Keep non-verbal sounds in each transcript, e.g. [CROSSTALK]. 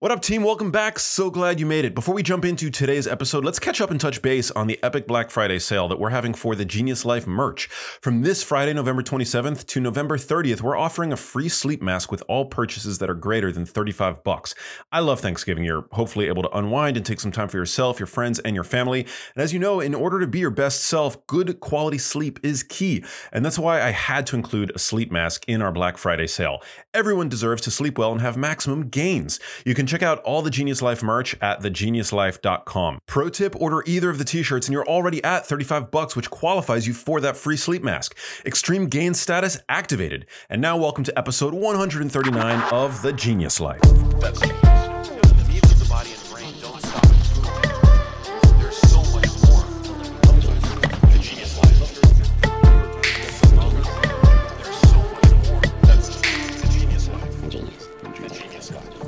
What up, team? Welcome back. So glad you made it. Before we jump into today's episode, let's catch up and touch base on the epic Black Friday sale that we're having for the Genius Life merch. From this Friday, November 27th to November 30th, we're offering a free sleep mask with all purchases that are greater than 35 bucks. I love Thanksgiving. You're hopefully able to unwind and take some time for yourself, your friends, and your family. And as you know, in order to be your best self, good quality sleep is key. And that's why I had to include a sleep mask in our Black Friday sale. Everyone deserves to sleep well and have maximum gains. You can check out all the Genius Life merch at thegeniuslife.com. Pro tip, order either of the t-shirts and you're already at 35 bucks, which qualifies you for that free sleep mask. Extreme gain status activated. And now welcome to episode 139 of The Genius Life.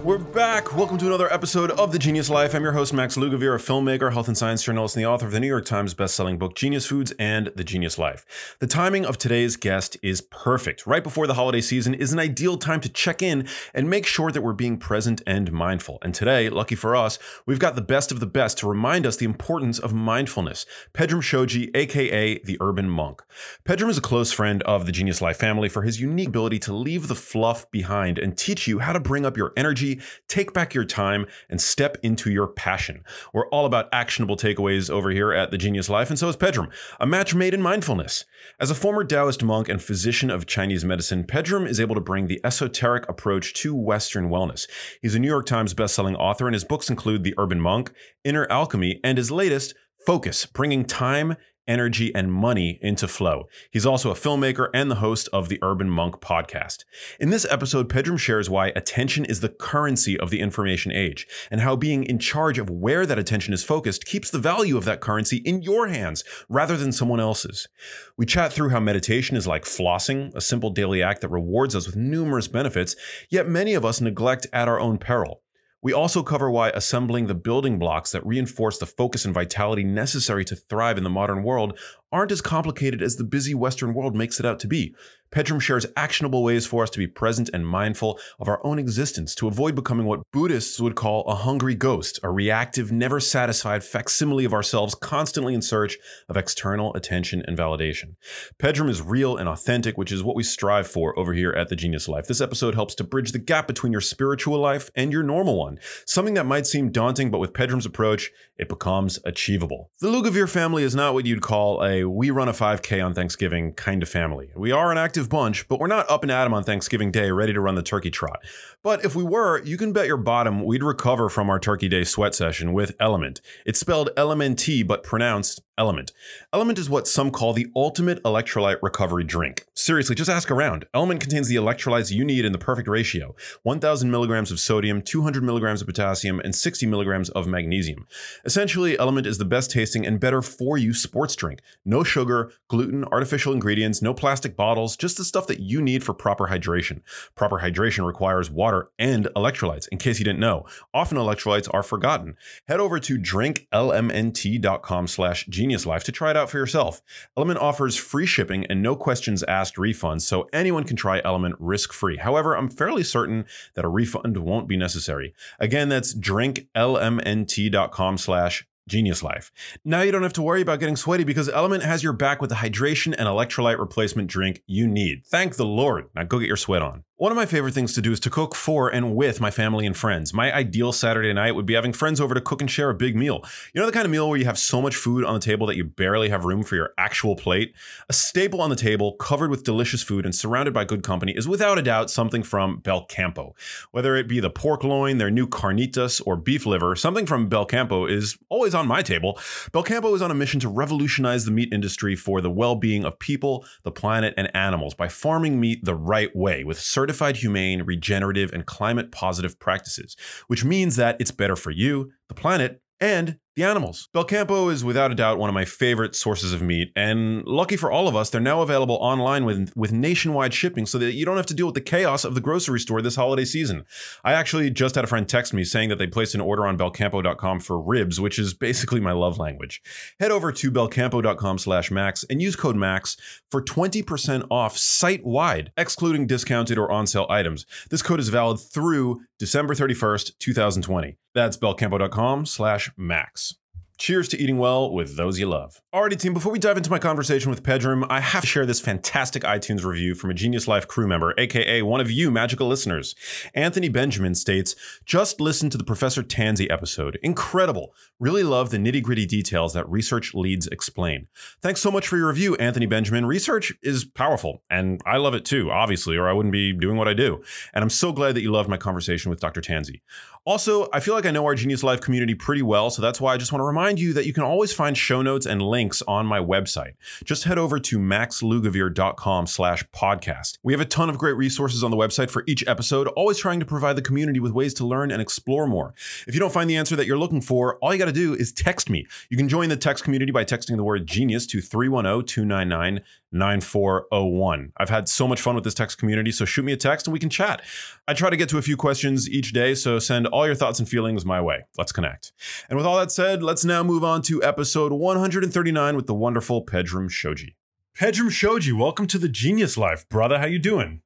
We're back. Welcome to another episode of The Genius Life. I'm your host, Max Lugavere, a filmmaker, health and science journalist, and the author of the New York Times bestselling book, Genius Foods and The Genius Life. The timing of today's guest is perfect. Right before the holiday season is an ideal time to check in and make sure that we're being present and mindful. And today, lucky for us, we've got the best of the best to remind us the importance of mindfulness. Pedram Shojai, aka the Urban Monk. Pedram is a close friend of the Genius Life family for his unique ability to leave the fluff behind and teach you how to bring up your energy, take back your time, and step into your passion. We're all about actionable takeaways over here at the Genius Life, and so is Pedram, a match made in mindfulness. As a former Taoist monk and physician of Chinese medicine, Pedram is able to bring the esoteric approach to Western wellness. He's a New York Times bestselling author, and his books include The Urban Monk, Inner Alchemy, and his latest, Focus, bringing time energy, and money into flow. He's also a filmmaker and the host of the Urban Monk podcast. In this episode, Pedram shares why attention is the currency of the information age and how being in charge of where that attention is focused keeps the value of that currency in your hands rather than someone else's. We chat through how meditation is like flossing, a simple daily act that rewards us with numerous benefits, yet many of us neglect at our own peril. We also cover why assembling the building blocks that reinforce the focus and vitality necessary to thrive in the modern world aren't as complicated as the busy Western world makes it out to be. Pedram shares actionable ways for us to be present and mindful of our own existence to avoid becoming what Buddhists would call a hungry ghost, a reactive, never satisfied facsimile of ourselves constantly in search of external attention and validation. Pedram is real and authentic, which is what we strive for over here at The Genius Life. This episode helps to bridge the gap between your spiritual life and your normal one, something that might seem daunting, but with Pedram's approach, it becomes achievable. The Lugavere family is not what you'd call a we run a 5K on Thanksgiving kind of family. We are an active bunch, but we're not up and at 'em on Thanksgiving Day ready to run the turkey trot. But if we were, you can bet your bottom we'd recover from our Turkey Day sweat session with Element. It's spelled LMNT, but pronounced Element. Element is what some call the ultimate electrolyte recovery drink. Seriously, just ask around. Element contains the electrolytes you need in the perfect ratio 1,000 milligrams of sodium, 200 milligrams of potassium, and 60 milligrams of magnesium. Essentially, Element is the best tasting and better for you sports drink. No sugar, gluten, artificial ingredients, no plastic bottles, just the stuff that you need for proper hydration. Proper hydration requires water and electrolytes, in case you didn't know. Often electrolytes are forgotten. Head over to drinklmnt.com slash genius life to try it out for yourself. Element offers free shipping and no questions asked refunds, so anyone can try Element risk free. However, I'm fairly certain that a refund won't be necessary. Again, that's drinklmnt.com slash Genius Life. Now you don't have to worry about getting sweaty because Element has your back with the hydration and electrolyte replacement drink you need. Thank the Lord. Now go get your sweat on. One of my favorite things to do is to cook for and with my family and friends. My ideal Saturday night would be having friends over to cook and share a big meal. You know the kind of meal where you have so much food on the table that you barely have room for your actual plate? A staple on the table, covered with delicious food and surrounded by good company, is without a doubt something from Belcampo. Whether it be the pork loin, their new carnitas, or beef liver, something from Belcampo is always on my table. Belcampo is on a mission to revolutionize the meat industry for the well being of people, the planet, and animals by farming meat the right way with certified humane, regenerative, and climate positive practices, which means that it's better for you, the planet, and the animals. Belcampo is without a doubt one of my favorite sources of meat, and lucky for all of us, they're now available online with, with nationwide shipping so that you don't have to deal with the chaos of the grocery store this holiday season. I actually just had a friend text me saying that they placed an order on belcampo.com for ribs, which is basically my love language. Head over to belcampo.com slash max and use code max for 20% off site-wide, excluding discounted or on-sale items. This code is valid through December 31st, 2020. That's belcampo.com slash max. Cheers to eating well with those you love. Alrighty, team, before we dive into my conversation with Pedram, I have to share this fantastic iTunes review from a Genius Life crew member, aka one of you magical listeners. Anthony Benjamin states, Just listen to the Professor Tanzi episode. Incredible. Really love the nitty gritty details that research leads explain. Thanks so much for your review, Anthony Benjamin. Research is powerful, and I love it too, obviously, or I wouldn't be doing what I do. And I'm so glad that you loved my conversation with Dr. Tanzi. Also, I feel like I know our Genius Life community pretty well, so that's why I just want to remind you that you can always find show notes and links on my website. Just head over to maxlugavere.com slash podcast. We have a ton of great resources on the website for each episode, always trying to provide the community with ways to learn and explore more. If you don't find the answer that you're looking for, all you got to do is text me. You can join the text community by texting the word genius to 310 299 9401. I've had so much fun with this text community, so shoot me a text and we can chat. I try to get to a few questions each day, so send all your thoughts and feelings my way. Let's connect. And with all that said, let's now move on to episode 139 with the wonderful Pedram Shojai. Pedram Shojai, welcome to the Genius Life, brother. How you doing?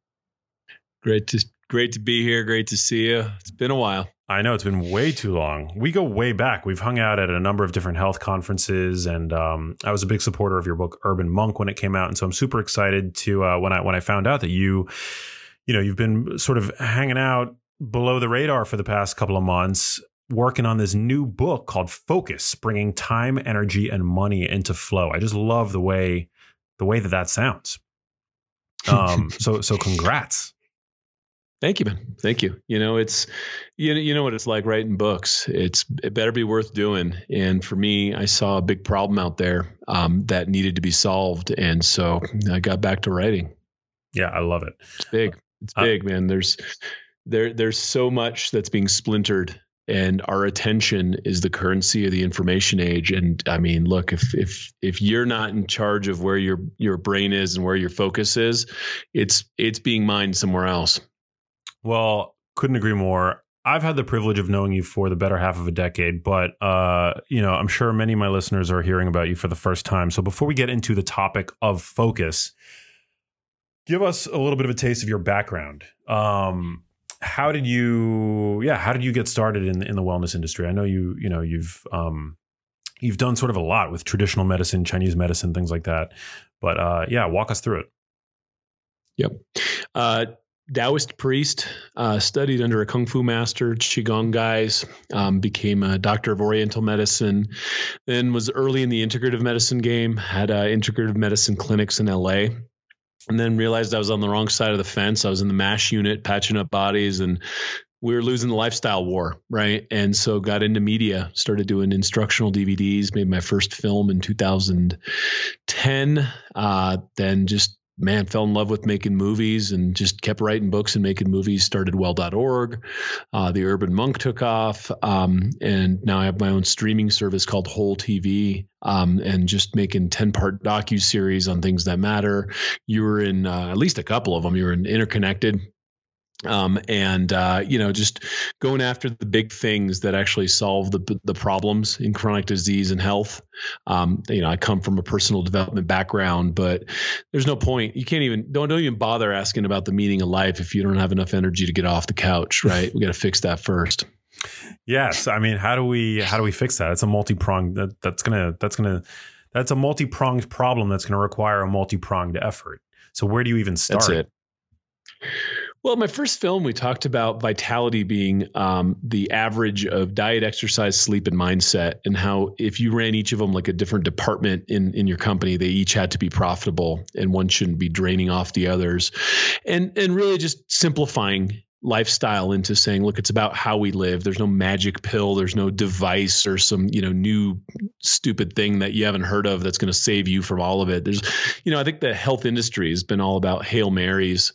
Great to great to be here. Great to see you. It's been a while. I know it's been way too long. We go way back. We've hung out at a number of different health conferences, and um, I was a big supporter of your book Urban Monk when it came out, and so I'm super excited to uh, when I when I found out that you, you know, you've been sort of hanging out below the radar for the past couple of months, working on this new book called Focus, bringing time, energy, and money into flow. I just love the way the way that that sounds. [LAUGHS] Um, so so congrats. Thank you, man. Thank you. You know, it's you know, you know what it's like writing books. It's it better be worth doing. And for me, I saw a big problem out there um, that needed to be solved, and so I got back to writing. Yeah, I love it. It's big. It's Uh, big, man. There's there there's so much that's being splintered and our attention is the currency of the information age and i mean look if if if you're not in charge of where your your brain is and where your focus is it's it's being mined somewhere else Well, couldn't agree more. I've had the privilege of knowing you for the better half of a decade, but uh, you know, I'm sure many of my listeners are hearing about you for the first time. So before we get into the topic of focus, give us a little bit of a taste of your background. Um, how did you yeah, how did you get started in in the wellness industry? I know you, you know, you've um you've done sort of a lot with traditional medicine, Chinese medicine, things like that. But uh yeah, walk us through it. Yep. Uh, Taoist priest, uh, studied under a kung fu master, qigong guys, um, became a doctor of Oriental medicine, then was early in the integrative medicine game, had uh, integrative medicine clinics in LA, and then realized I was on the wrong side of the fence. I was in the MASH unit, patching up bodies, and we were losing the lifestyle war, right? And so got into media, started doing instructional DVDs, made my first film in 2010. Uh, then just man fell in love with making movies and just kept writing books and making movies started well.org uh, the urban monk took off um, and now i have my own streaming service called whole tv um, and just making 10 part docu series on things that matter. You were in uh, at least a couple of them you were in interconnected um, and uh, you know just going after the big things that actually solve the the problems in chronic disease and health. Um, you know, I come from a personal development background, but there's no point. You can't even don't don't even bother asking about the meaning of life if you don't have enough energy to get off the couch. Right? we got to fix that first. Yes, I mean, how do we how do we fix that? It's a multi pronged that, that's gonna that's gonna that's a multi pronged problem that's gonna require a multi pronged effort. So where do you even start? Well, my first film, we talked about vitality being um, the average of diet, exercise, sleep, and mindset, and how if you ran each of them like a different department in in your company, they each had to be profitable, and one shouldn't be draining off the others, and and really just simplifying lifestyle into saying look it's about how we live. There's no magic pill. There's no device or some you know new stupid thing that you haven't heard of that's going to save you from all of it. There's you know i think the health industry has been all about hail marys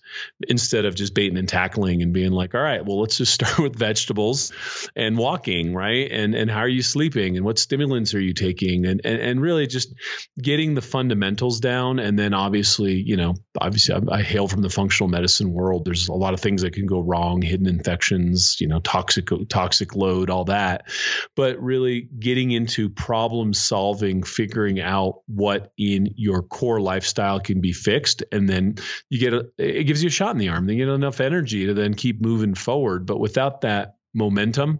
instead of just baiting and tackling and being like all right well let's just [LAUGHS] start with vegetables and walking right? And and how are you sleeping? And what stimulants are you taking? And and, and really just getting the fundamentals down and then obviously you know obviously I, I, hail from the functional medicine world. There's a lot of things that can go wrong, hidden infections, you know, toxic toxic load, all that. But really getting into problem solving, figuring out what in your core lifestyle can be fixed, and then you get a, it gives you a shot in the arm. Then you get enough energy to then keep moving forward. But without that momentum,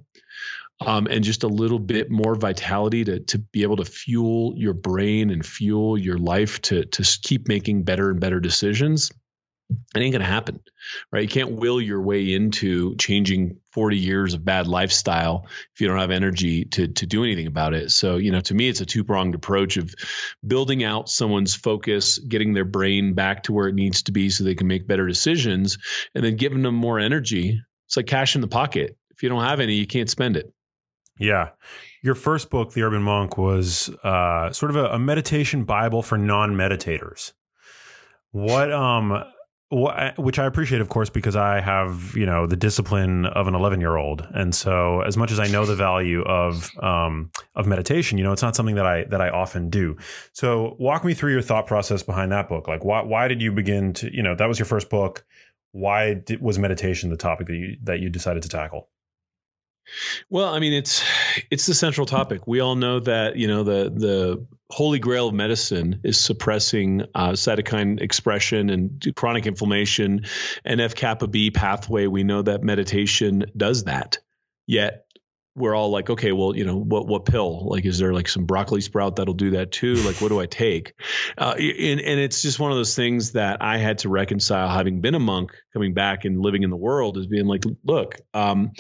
um, and just a little bit more vitality to to be able to fuel your brain and fuel your life to to keep making better and better decisions. It ain't going to happen right? You can't will your way into changing 40 years of bad lifestyle if you don't have energy to to do anything about it. So you know to me it's a two-pronged approach of building out someone's focus getting their brain back to where it needs to be so they can make better decisions and then giving them more energy. It's like cash in the pocket. If you don't have any you can't spend it yeah. Your first book, The Urban Monk, was uh, sort of a, a meditation Bible for non meditators. What, um, what, which I appreciate, of course, because I have, you know, the discipline of an 11 year old. And so as much as I know the value of, um, of meditation, you know, it's not something that I, that I often do. So walk me through your thought process behind that book. Like why, why did you begin to, you know, that was your first book. Why did, was meditation the topic that you, that you decided to tackle? Well, I mean, it's it's the central topic. We all know that you know the the holy grail of medicine is suppressing uh, cytokine expression and chronic inflammation, NF kappa B pathway. We know that meditation does that. Yet we're all like, okay, well, you know, what what pill? Like, is there like some broccoli sprout that'll do that too? Like, what do I take? Uh, and and it's just one of those things that I had to reconcile, having been a monk, coming back and living in the world, is being like, look, um,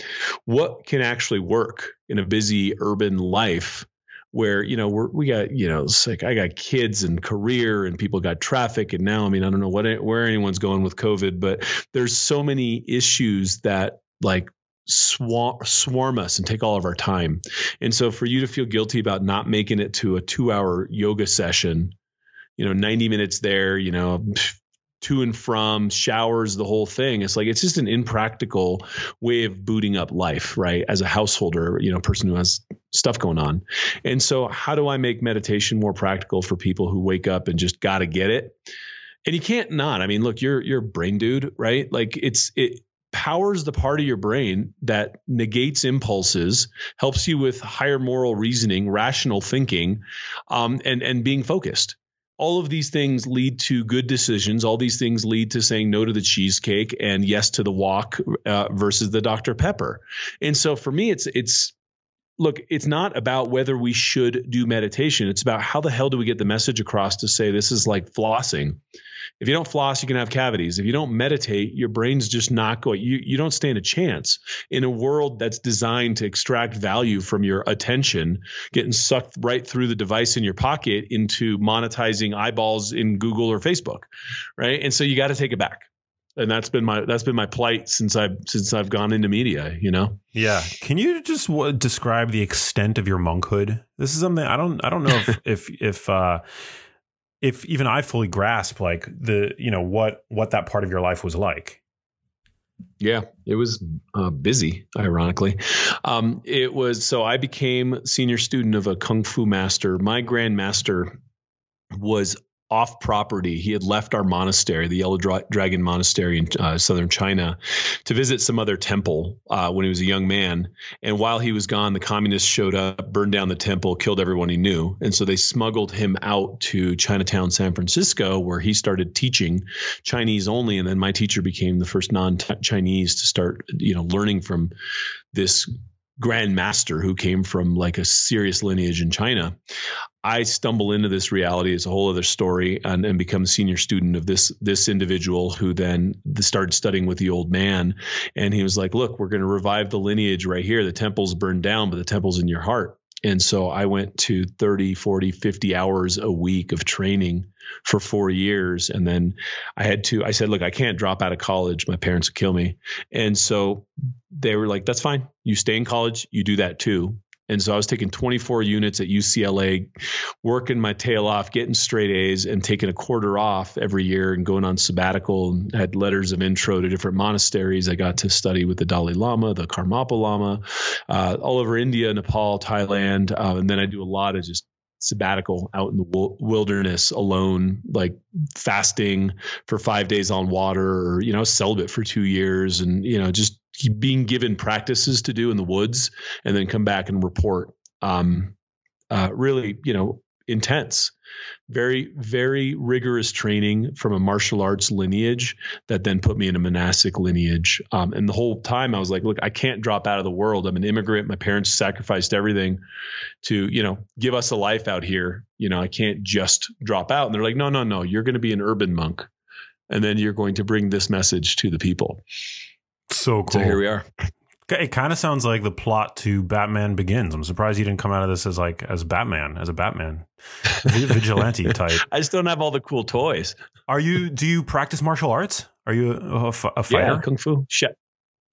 what can actually work in a busy urban life? Where you know we're, we got you know it's like I got kids and career and people got traffic and now I mean I don't know what where anyone's going with COVID but there's so many issues that like swarm, us and take all of our time. And so for you to feel guilty about not making it to a two hour yoga session, you know, 90 minutes there, you know, to and from showers, the whole thing. It's like it's just an impractical way of booting up life, right? As a householder, you know, person who has stuff going on. And so how do I make meditation more practical for people who wake up and just gotta get it? And you can't not. I mean, look, you're you're brain dude, right? Like it's it powers the part of your brain that negates impulses, helps you with higher moral reasoning, rational thinking, um, and and being focused. All of these things lead to good decisions. All these things lead to saying no to the cheesecake and yes to the walk uh, versus the Dr Pepper. And so for me, it's it's look, it's not about whether we should do meditation. It's about how the hell do we get the message across to say this is like flossing if you don't floss, you can have cavities. If you don't meditate, your brain's just not going. You you don't stand a chance in a world that's designed to extract value from your attention, getting sucked right through the device in your pocket into monetizing eyeballs in Google or Facebook, right? And so you got to take it back and that's been my that's been my plight since I've since I've gone into media. You know. Yeah. Can you just w- describe the extent of your monkhood? This is something I don't I don't know if [LAUGHS] if if uh, if even I fully grasp like the you know what what that part of your life was like. Yeah, it was uh, busy. Ironically, um, it was so I became senior student of a kung fu master. My grandmaster was off property. He had left our monastery, the Yellow Dragon Monastery in uh, southern China, to visit some other temple uh, when he was a young man. And while he was gone, the communists showed up, burned down the temple, killed everyone he knew. And so they smuggled him out to Chinatown, San Francisco, where he started teaching Chinese only. And then my teacher became the first non Chinese to start, you know, learning from this grand master who came from like a serious lineage in China. I stumble into this reality as a whole other story and, and become a senior student of this this individual who then started studying with the old man. And he was like, look, we're going to revive the lineage right here. The temple's burned down, but the temple's in your heart. And so I went to 30, 40, 50 hours a week of training for four years. And then I had to, I said, look, I can't drop out of college. My parents would kill me. And so they were like, that's fine. You stay in college, you do that too. And so I was taking 24 units at UCLA, working my tail off, getting straight A's, and taking a quarter off every year and going on sabbatical. And had letters of intro to different monasteries. I got to study with the Dalai Lama, the Karmapa Lama, uh, all over India, Nepal, Thailand, uh, and then I do a lot of just sabbatical out in the wilderness alone, like fasting for five days on water, or you know, celibate for two years, and you know, just being given practices to do in the woods, and then come back and report. Um, uh, really, you know, intense. Very very rigorous training from a martial arts lineage that then put me in a monastic lineage. Um, and the whole time i was like look i can't drop out of the world. I'm an immigrant. My parents sacrificed everything to you know give us a life out here. You know i can't just drop out. And they're like no no no you're going to be an urban monk. And then you're going to bring this message to the people. So cool. so here we are It kind of sounds like the plot to Batman Begins. I'm surprised you didn't come out of this as like as Batman, as a Batman [LAUGHS] vigilante type. i just don't have all the cool toys Are you? Do you practice martial arts? Are you a fighter? Yeah, kung fu. Sha-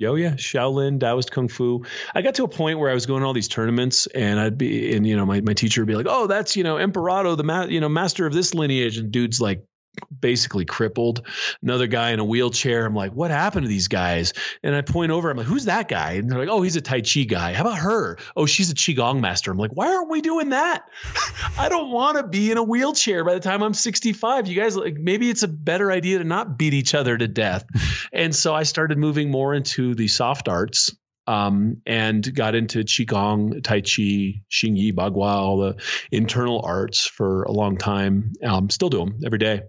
Yo, yeah, Shaolin, Taoist Kung Fu. I got to a point where I was going to all these tournaments, and I'd be, and you know, my, my teacher would be like, "Oh, that's you know, Emperado, the ma- you know, master of this lineage," and dude's like, basically crippled. Another guy in a wheelchair. I'm like, "What happened to these guys?" And I point over. I'm like, "Who's that guy?" And they're like, "Oh, he's a Tai Chi guy. How about her? Oh, she's a Qigong master." I'm like, "Why aren't we doing that? [LAUGHS] I don't want to be in a wheelchair by the time I'm 65. You guys, like, maybe it's a better idea to not beat each other to death." [LAUGHS] and so I started moving more into the soft arts. Um, and got into qigong, tai chi, xingyi, bagua, all the internal arts for a long time. Um, still do them every day.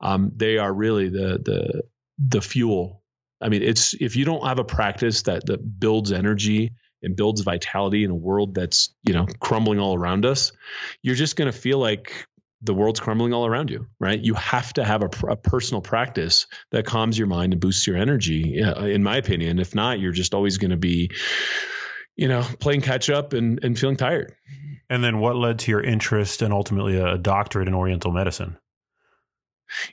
Um, they are really the the the fuel. I mean, it's if you don't have a practice that that builds energy and builds vitality in a world that's you know crumbling all around us, you're just going to feel like the world's crumbling all around you, right? You have to have a, a, personal practice that calms your mind and boosts your energy, in my opinion. If not, you're just always going to be, you know, playing catch up and, and feeling tired. And then what led to your interest and ultimately a doctorate in Oriental medicine?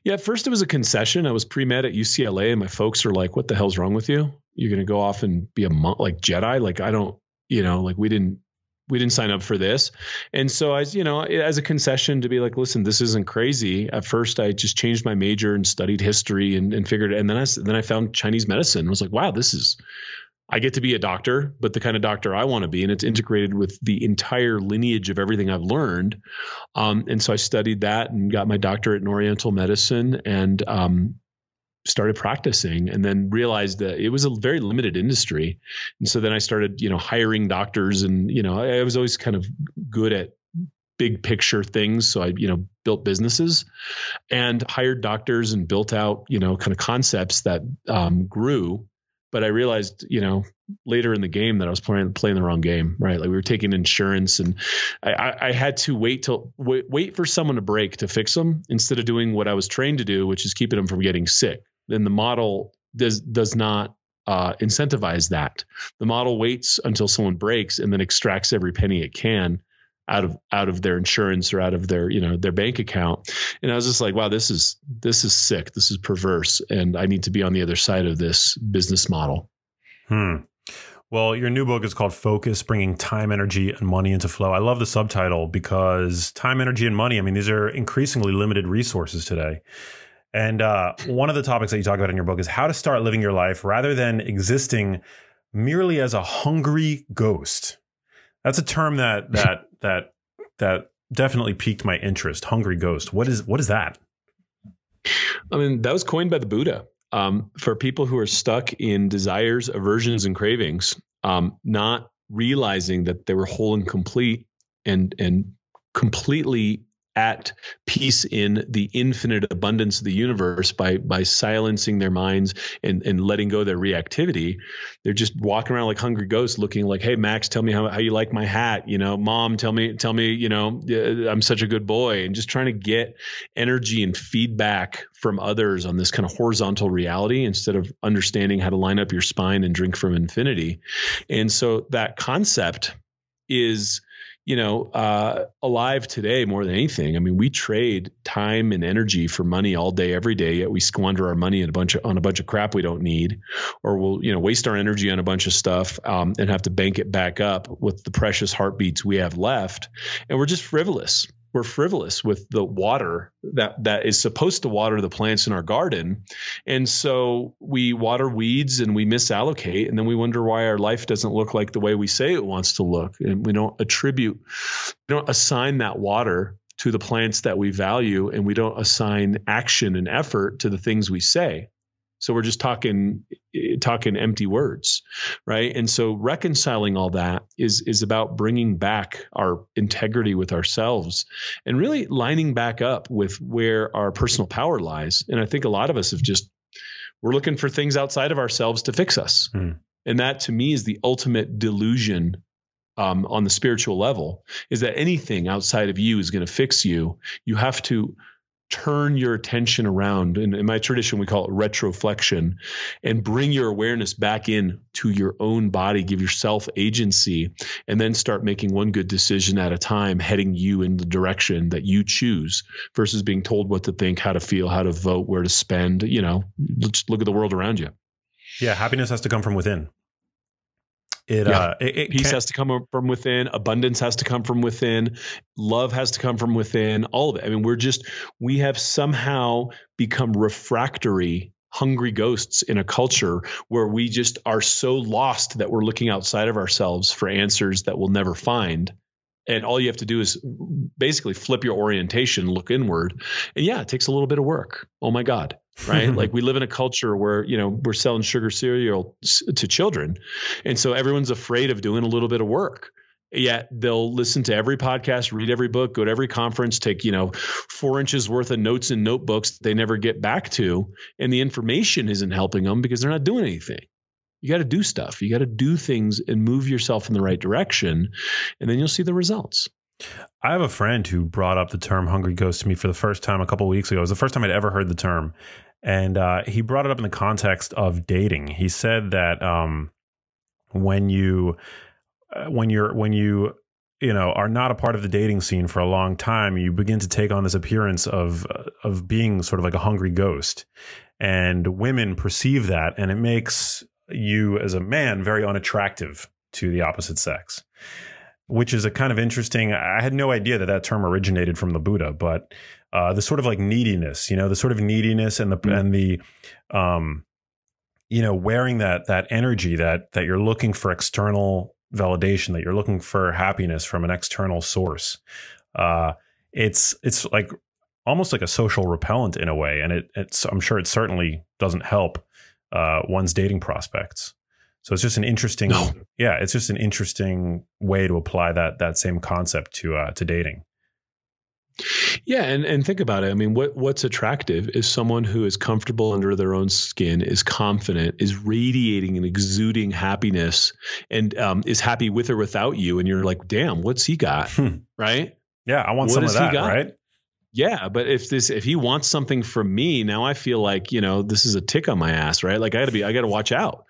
Yeah, at first it was a concession. I was pre med at UCLA, and my folks are like, "What the hell's wrong with you? You're going to go off and be a monk, like Jedi? Like I don't, you know, like we didn't." We didn't sign up for this. And so I, you know, as a concession to be like, listen, this isn't crazy. At first I just changed my major and studied history and, and figured, and then I, then I found Chinese medicine. I was like, wow, this is, I get to be a doctor, but the kind of doctor I want to be, and it's integrated with the entire lineage of everything I've learned. Um, and so I studied that and got my doctorate in Oriental medicine, and um, started practicing and then realized that it was a very limited industry. And so then I started, you know, hiring doctors and, you know, I, I was always kind of good at big picture things. So I, you know, built businesses and hired doctors and built out, you know, kind of concepts that um, grew. But I realized, you know, later in the game that I was playing playing the wrong game, right? Like we were taking insurance, and I, I, had to wait till wait, wait for someone to break to fix them instead of doing what I was trained to do, which is keeping them from getting sick. Then the model does does not uh, incentivize that. The model waits until someone breaks and then extracts every penny it can out of out of their insurance or out of their you know their bank account. And I was just like, wow, this is this is sick. This is perverse, and I need to be on the other side of this business model. Hmm. Well, your new book is called Focus Bringing Time, Energy, and Money into Flow. I love the subtitle because time, energy, and money, I mean, these are increasingly limited resources today. And uh, one of the topics that you talk about in your book is how to start living your life rather than existing merely as a hungry ghost. That's a term that [LAUGHS] that that that definitely piqued my interest. Hungry ghost. What is what is that? I mean, that was coined by the Buddha. Um, for people who are stuck in desires, aversions, and cravings, um, not realizing that they were whole and complete and and completely at peace in the infinite abundance of the universe by by silencing their minds and and letting go their reactivity. They're just walking around like hungry ghosts looking like hey max tell me how, how you like my hat. You know mom tell me tell me you know uh, i'm such a good boy. And just trying to get energy and feedback from others on this kind of horizontal reality instead of understanding how to line up your spine and drink from infinity. And so that concept is you know, uh, alive today more than anything. I mean, we trade time and energy for money all day, every day. Yet we squander our money on a bunch of on a bunch of crap we don't need, or we'll you know waste our energy on a bunch of stuff um, and have to bank it back up with the precious heartbeats we have left. And we're just frivolous. We're frivolous with the water that that is supposed to water the plants in our garden. And so we water weeds and we misallocate and then we wonder why our life doesn't look like the way we say it wants to look. And we don't attribute we don't assign that water to the plants that we value and we don't assign action and effort to the things we say so we're just talking talking empty words, right? And so reconciling all that is is about bringing back our integrity with ourselves and really lining back up with where our personal power lies. And I think a lot of us have just we're looking for things outside of ourselves to fix us. Hmm. And that to me is the ultimate delusion um, on the spiritual level is that anything outside of you is going to fix you. You have to turn your attention around and in my tradition we call it retroflexion and bring your awareness back in to your own body give yourself agency and then start making one good decision at a time heading you in the direction that you choose versus being told what to think how to feel how to vote where to spend you know let's look at the world around you Yeah, happiness has to come from within. It Yeah. uh it, it peace has to come from within. Abundance has to come from within. Love has to come from within. All of it. I mean we're just we have somehow become refractory hungry ghosts in a culture where we just are so lost that we're looking outside of ourselves for answers that we'll never find. And all you have to do is basically flip your orientation look inward. And yeah it takes a little bit of work. Oh my god right? [LAUGHS] Like we live in a culture where you know we're selling sugar cereal to children. And so everyone's afraid of doing a little bit of work. Yet they'll listen to every podcast read every book go to every conference take you know four inches worth of notes and notebooks they never get back to. And the information isn't helping them because they're not doing anything. You got to do stuff. You got to do things and move yourself in the right direction. And then you'll see the results I have a friend who brought up the term hungry ghost to me for the first time a couple weeks ago. It was the first time I'd ever heard the term. And uh, he brought it up in the context of dating. He said that um, when you uh, when you're when you you know are not a part of the dating scene for a long time, you begin to take on this appearance of uh, of being sort of like a hungry ghost. And women perceive that and it makes you as a man very unattractive to the opposite sex which is a kind of interesting. I had no idea that that term originated from the Buddha, but uh, the sort of like neediness, you know, the sort of neediness and the Mm. and the, um, you know, wearing that that energy that that you're looking for external validation, that you're looking for happiness from an external source. Uh, it's it's like almost like a social repellent in a way, and it it's I'm sure it certainly doesn't help uh, one's dating prospects. So it's just an interesting No. yeah, it's just an interesting way to apply that that same concept to uh, to dating. Yeah, and and think about it. I mean, what what's attractive is someone who is comfortable under their own skin, is confident, is radiating and exuding happiness, and um, is happy with or without you. And you're like, damn, what's he got, Hmm. right? Yeah, I want What some of that, right? Yeah, but if this if he wants something from me, now I feel like you know this is a tick on my ass, right? Like I got to be, I got to watch out.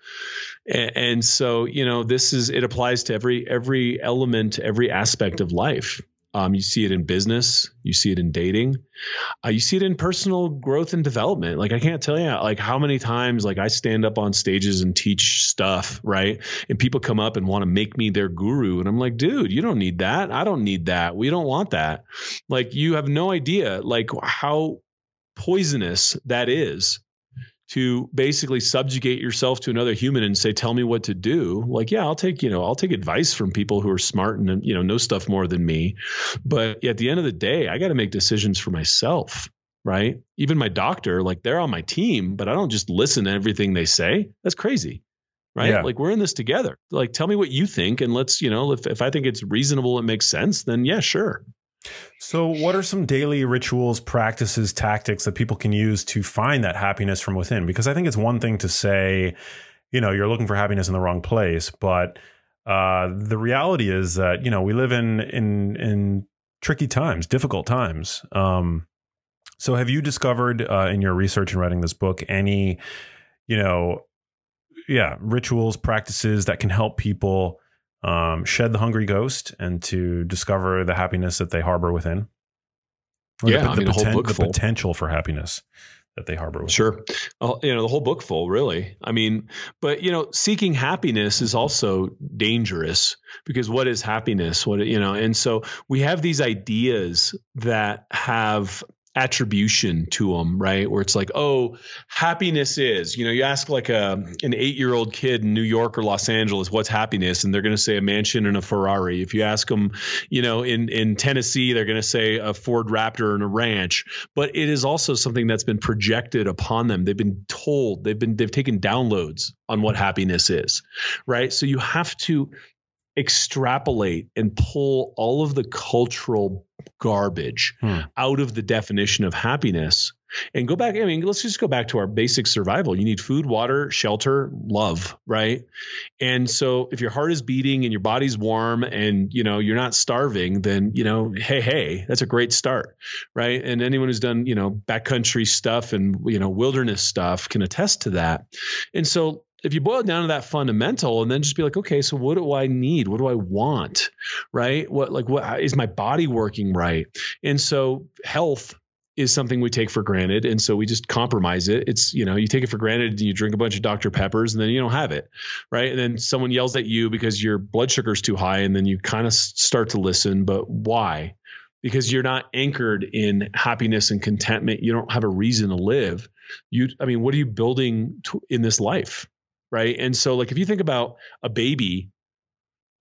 And, so you know this is it applies to every every element, every aspect of life. Um, you see it in business, you see it in dating, uh, you see it in personal growth and development. Like I can't tell you like how many times like I stand up on stages and teach stuff, right? And people come up and want to make me their guru, and I'm like, dude, you don't need that. I don't need that. We don't want that. Like you have no idea like how poisonous that is to basically subjugate yourself to another human and say tell me what to do. Like yeah i'll take you know i'll take advice from people who are smart and you know know stuff more than me. But at the end of the day i got to make decisions for myself right? Even my doctor like they're on my team but i don't just listen to everything they say. That's crazy right? Yeah. like we're in this together. Like tell me what you think and let's you know if, if i think it's reasonable it makes sense then yeah sure So, what are some daily rituals, practices, tactics that people can use to find that happiness from within? Because I think it's one thing to say, you know, you're looking for happiness in the wrong place, but uh, the reality is that you know we live in in in tricky times, difficult times. Um, so, have you discovered uh, in your research and writing this book any, you know, yeah, rituals, practices that can help people um, shed the hungry ghost and to discover the happiness that they harbor within? Or Yeah, the, I the, mean, a whole book the full. potential for happiness that they harbor. With. Sure. Well, you know, the whole book full, really. I mean, but you know, seeking happiness is also dangerous because what is happiness? What you know, and so we have these ideas that have attribution to them, right? Where it's like, oh, happiness is, you know, you ask like a an eight year old kid in New York or Los Angeles, what's happiness? And they're going to say a mansion and a Ferrari. If you ask them, you know, in in Tennessee, they're going to say a Ford Raptor and a ranch. But it is also something that's been projected upon them. They've been told, they've been they've taken downloads on what happiness is, right? So you have to extrapolate and pull all of the cultural garbage Hmm. out of the definition of happiness and go back. I mean, let's just go back to our basic survival. You need food, water, shelter, love, right? And so if your heart is beating and your body's warm and you know you're not starving, then you know, hey, hey, that's a great start, right? And anyone who's done you know backcountry stuff and you know wilderness stuff can attest to that. And so if you boil it down to that fundamental and then just be like, okay, so what do I need? What do I want? Right? What like what is my body working right? And so health is something we take for granted. And so we just compromise it. It's you know you take it for granted and you drink a bunch of dr peppers and then you don't have it. Right? And then someone yells at you because your blood sugar's too high and then you kind of start to listen. But why? Because you're not anchored in happiness and contentment. You don't have a reason to live. You i mean what are you building to, in this life right and so like if you think about a baby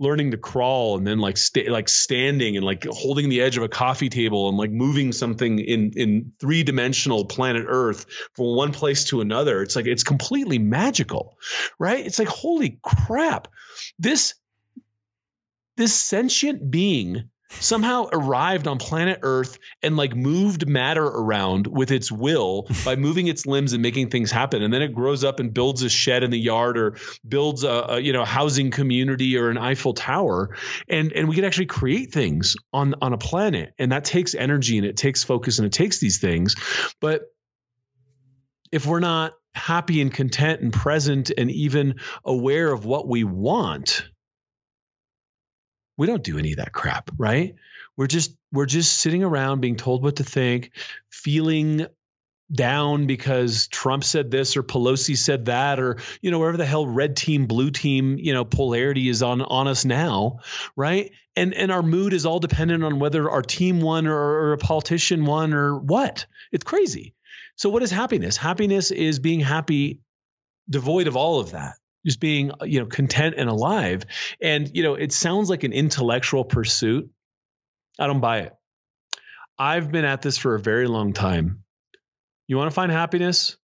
learning to crawl and then like sta- like standing and like holding the edge of a coffee table and like moving something in in three dimensional planet Earth from one place to another. It's like it's completely magical, right? It's like holy crap, this this sentient being somehow arrived on planet Earth and like moved matter around with its will [LAUGHS] by moving its limbs and making things happen. And then it grows up and builds a shed in the yard or builds a, a you know housing community or an Eiffel Tower. And and we can actually create things on on a planet. And that takes energy and it takes focus and it takes these things. But if we're not happy and content and present and even aware of what we want, we don't do any of that crap, right? We're just we're just sitting around being told what to think, feeling down because Trump said this or Pelosi said that or you know wherever the hell red team blue team you know polarity is on on us now right? And and our mood is all dependent on whether our team won or, or a politician won or what. It's crazy. So what is happiness? Happiness is being happy devoid of all of that just being uh, you know content and alive. And you know it sounds like an intellectual pursuit. I don't buy it. I've been at this for a very long time. You want to find happiness?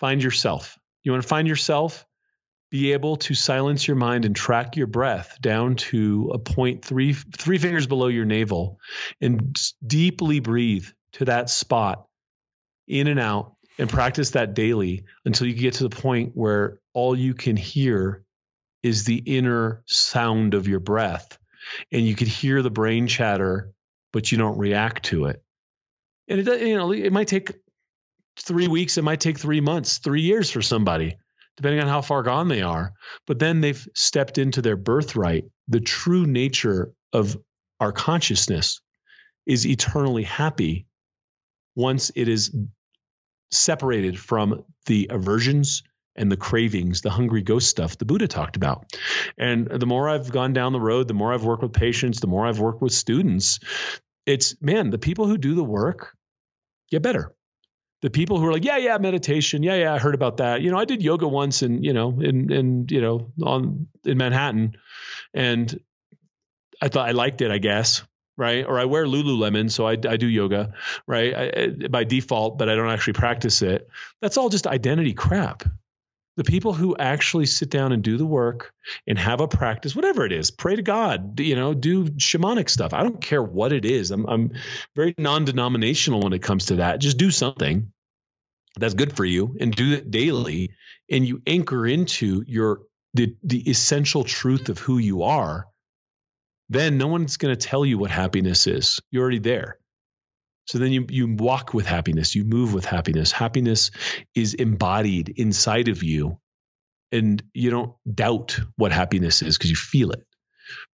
Find yourself. You want to find yourself? Be able to silence your mind and track your breath down to a point three three fingers below your navel and deeply breathe to that spot in and out and practice that daily until you get to the point where all you can hear is the inner sound of your breath. And you could hear the brain chatter but you don't react to it. And it you know it might take 3 weeks it might take 3 months 3 years for somebody depending on how far gone they are. But then they've stepped into their birthright. The true nature of our consciousness is eternally happy once it is separated from the aversions and the cravings, the hungry ghost stuff the Buddha talked about. And the more I've gone down the road, the more I've worked with patients, the more I've worked with students, it's man, the people who do the work get better. The people who are like, yeah, yeah, meditation, yeah, yeah, I heard about that. You know, I did yoga once, and you know, in in you know, on in Manhattan, and I thought I liked it, I guess right? Or I wear Lululemon, so I, I do yoga, right? I, by default, but I don't actually practice it. That's all just identity crap. The people who actually sit down and do the work and have a practice, whatever it is, pray to God, you know, do shamanic stuff. I don't care what it is. I'm, I'm very non-denominational when it comes to that. Just do something that's good for you and do it daily, and you anchor into your the the essential truth of who you are then no one's going to tell you what happiness is. You're already there. So then you you walk with happiness, you move with happiness. Happiness is embodied inside of you and you don't doubt what happiness is because you feel it.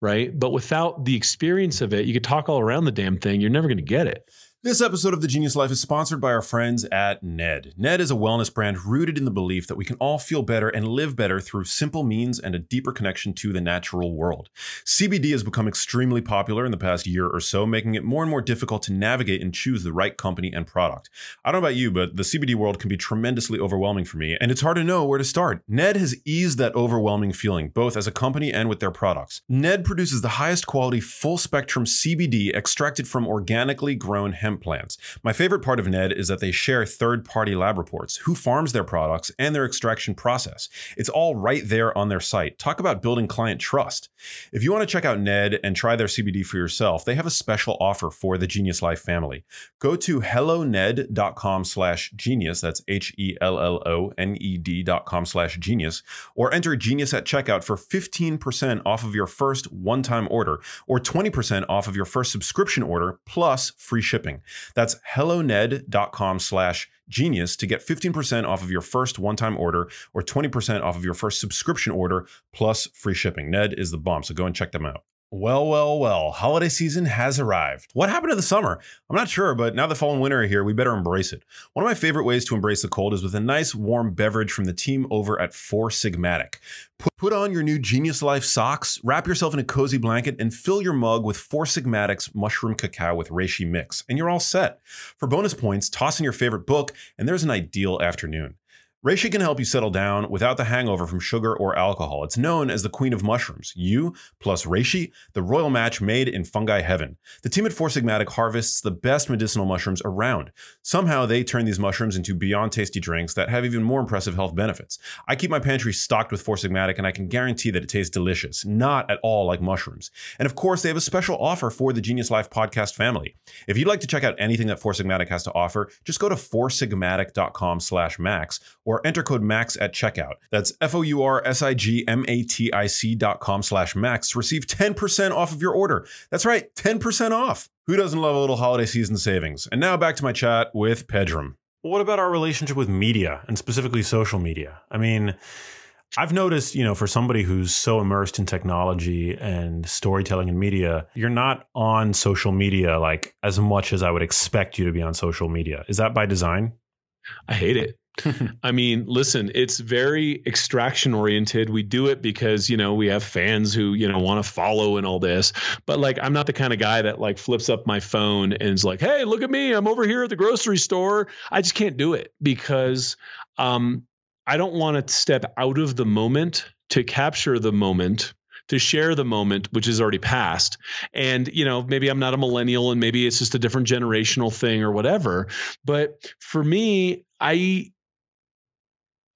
Right? But without the experience of it, you could talk all around the damn thing, you're never going to get it. This episode of The Genius Life is sponsored by our friends at Ned. Ned is a wellness brand rooted in the belief that we can all feel better and live better through simple means and a deeper connection to the natural world. CBD has become extremely popular in the past year or so, making it more and more difficult to navigate and choose the right company and product. I don't know about you, but the CBD world can be tremendously overwhelming for me, and it's hard to know where to start. Ned has eased that overwhelming feeling, both as a company and with their products. Ned produces the highest quality, full spectrum CBD extracted from organically grown hemp plants. My favorite part of Ned is that they share third party lab reports, who farms their products, and their extraction process. It's all right there on their site. Talk about building client trust. If you want to check out Ned and try their CBD for yourself, they have a special offer for the Genius Life family. Go to helloned.com slash genius, that's H-E-L-L-O-N-E-D dot com slash genius, or enter genius at checkout for 15% off of your first one-time order, or 20% off of your first subscription order, plus free shipping. That's helloned.com slash genius to get 15% off of your first one-time order or 20% off of your first subscription order plus free shipping. Ned is the bomb, so go and check them out. Well, well, well, holiday season has arrived. What happened to the summer? I'm not sure, but now the fall and winter are here, we better embrace it. One of my favorite ways to embrace the cold is with a nice warm beverage from the team over at Four Sigmatic. Put, on your new Genius Life socks, wrap yourself in a cozy blanket, and fill your mug with Four Sigmatic's mushroom cacao with reishi mix, and you're all set. For bonus points, toss in your favorite book, and there's an ideal afternoon. Reishi can help you settle down without the hangover from sugar or alcohol. It's known as the queen of mushrooms. You plus Reishi, the royal match made in fungi heaven. The team at Four Sigmatic harvests the best medicinal mushrooms around. Somehow they turn these mushrooms into beyond tasty drinks that have even more impressive health benefits. I keep my pantry stocked with Four Sigmatic and I can guarantee that it tastes delicious, not at all like mushrooms. And of course, they have a special offer for the Genius Life podcast family. If you'd like to check out anything that Four Sigmatic has to offer, just go to foursigmatic.com slash max or enter code MAX at checkout. That's F-O-U-R-S-I-G-M-A-T-I-C dot com slash max to receive 10% off of your order. That's right, 10% off. Who doesn't love a little holiday season savings? And now back to my chat with Pedram. What about our relationship with media and specifically social media? I mean, I've noticed, you know, for somebody who's so immersed in technology and storytelling and media, you're not on social media like as much as I would expect you to be on social media. Is that by design? I hate it. [LAUGHS] I mean, listen, it's very extraction oriented. We do it because, you know, we have fans who, you know, want to follow and all this. But like, I'm not the kind of guy that like flips up my phone and is like, hey, look at me. I'm over here at the grocery store. I just can't do it because um, I don't want to step out of the moment to capture the moment to share the moment which is already passed and you know maybe i'm not a millennial and maybe it's just a different generational thing or whatever but for me i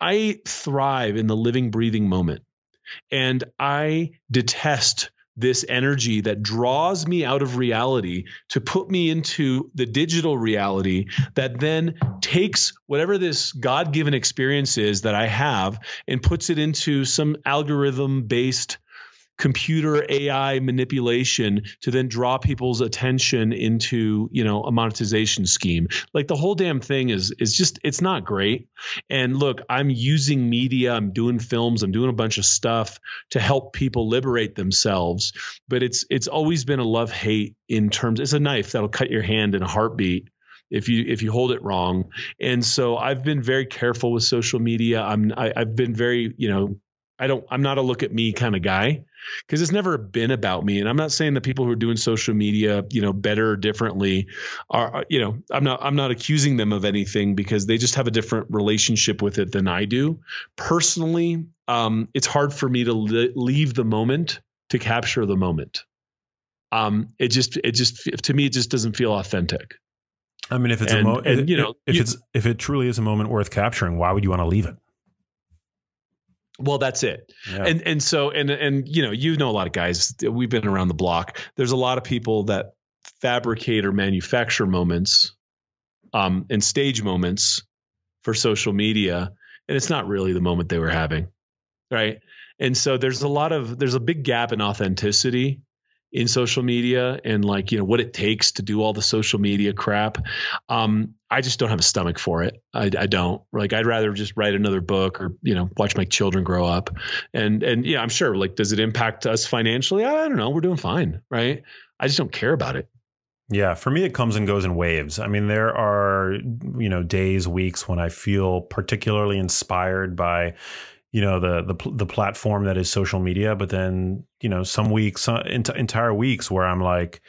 I thrive in the living, breathing moment. And I detest this energy that draws me out of reality to put me into the digital reality that then takes whatever this God given experience is that I have and puts it into some algorithm based computer AI manipulation to then draw people's attention into, you know, a monetization scheme. Like the whole damn thing is is just it's not great. And look, I'm using media, I'm doing films, I'm doing a bunch of stuff to help people liberate themselves, but it's it's always been a love hate in terms it's a knife that'll cut your hand in a heartbeat if you if you hold it wrong. And so I've been very careful with social media. I'm I, i have been very you know I don't I'm not a look at me kind of guy because it's never been about me and I'm not saying that people who are doing social media you know better or differently are you know I'm not I'm not accusing them of anything because they just have a different relationship with it than I do. Personally um, it's hard for me to li- leave the moment to capture the moment. Um, it just it just to me it just doesn't feel authentic. I mean if it's and, a moment you know if you, it's if it truly is a moment worth capturing why would you want to leave it well, that's it. Yeah. And and so and and you know, you know a lot of guys, we've been around the block. There's a lot of people that fabricate or manufacture moments um and stage moments for social media and it's not really the moment they were having. Right? And so there's a lot of there's a big gap in authenticity in social media and like you know what it takes to do all the social media crap um, i just don't have a stomach for it. I, I, don't. Like i'd rather just write another book or you know watch my children grow up. And and yeah i'm sure like does it impact us financially? I don't know. We're doing fine right? I just don't care about it. Yeah, for me, it comes and goes in waves. I mean, there are, you know, days, weeks when I feel particularly inspired by, you know, the the the platform that is social media. But then, you know, some weeks, uh, entire weeks where I'm like,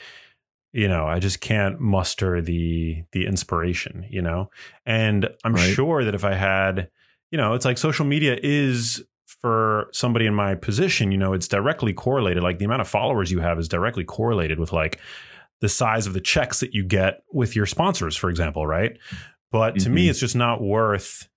you know, I just can't muster the the inspiration. You know, and I'm right. sure that if I had, you know, it's like social media is for somebody in my position, you know, it's directly correlated. Like the amount of followers you have is directly correlated with like the size of the checks that you get with your sponsors, for example, right? But to mm-hmm. me, it's just not worth.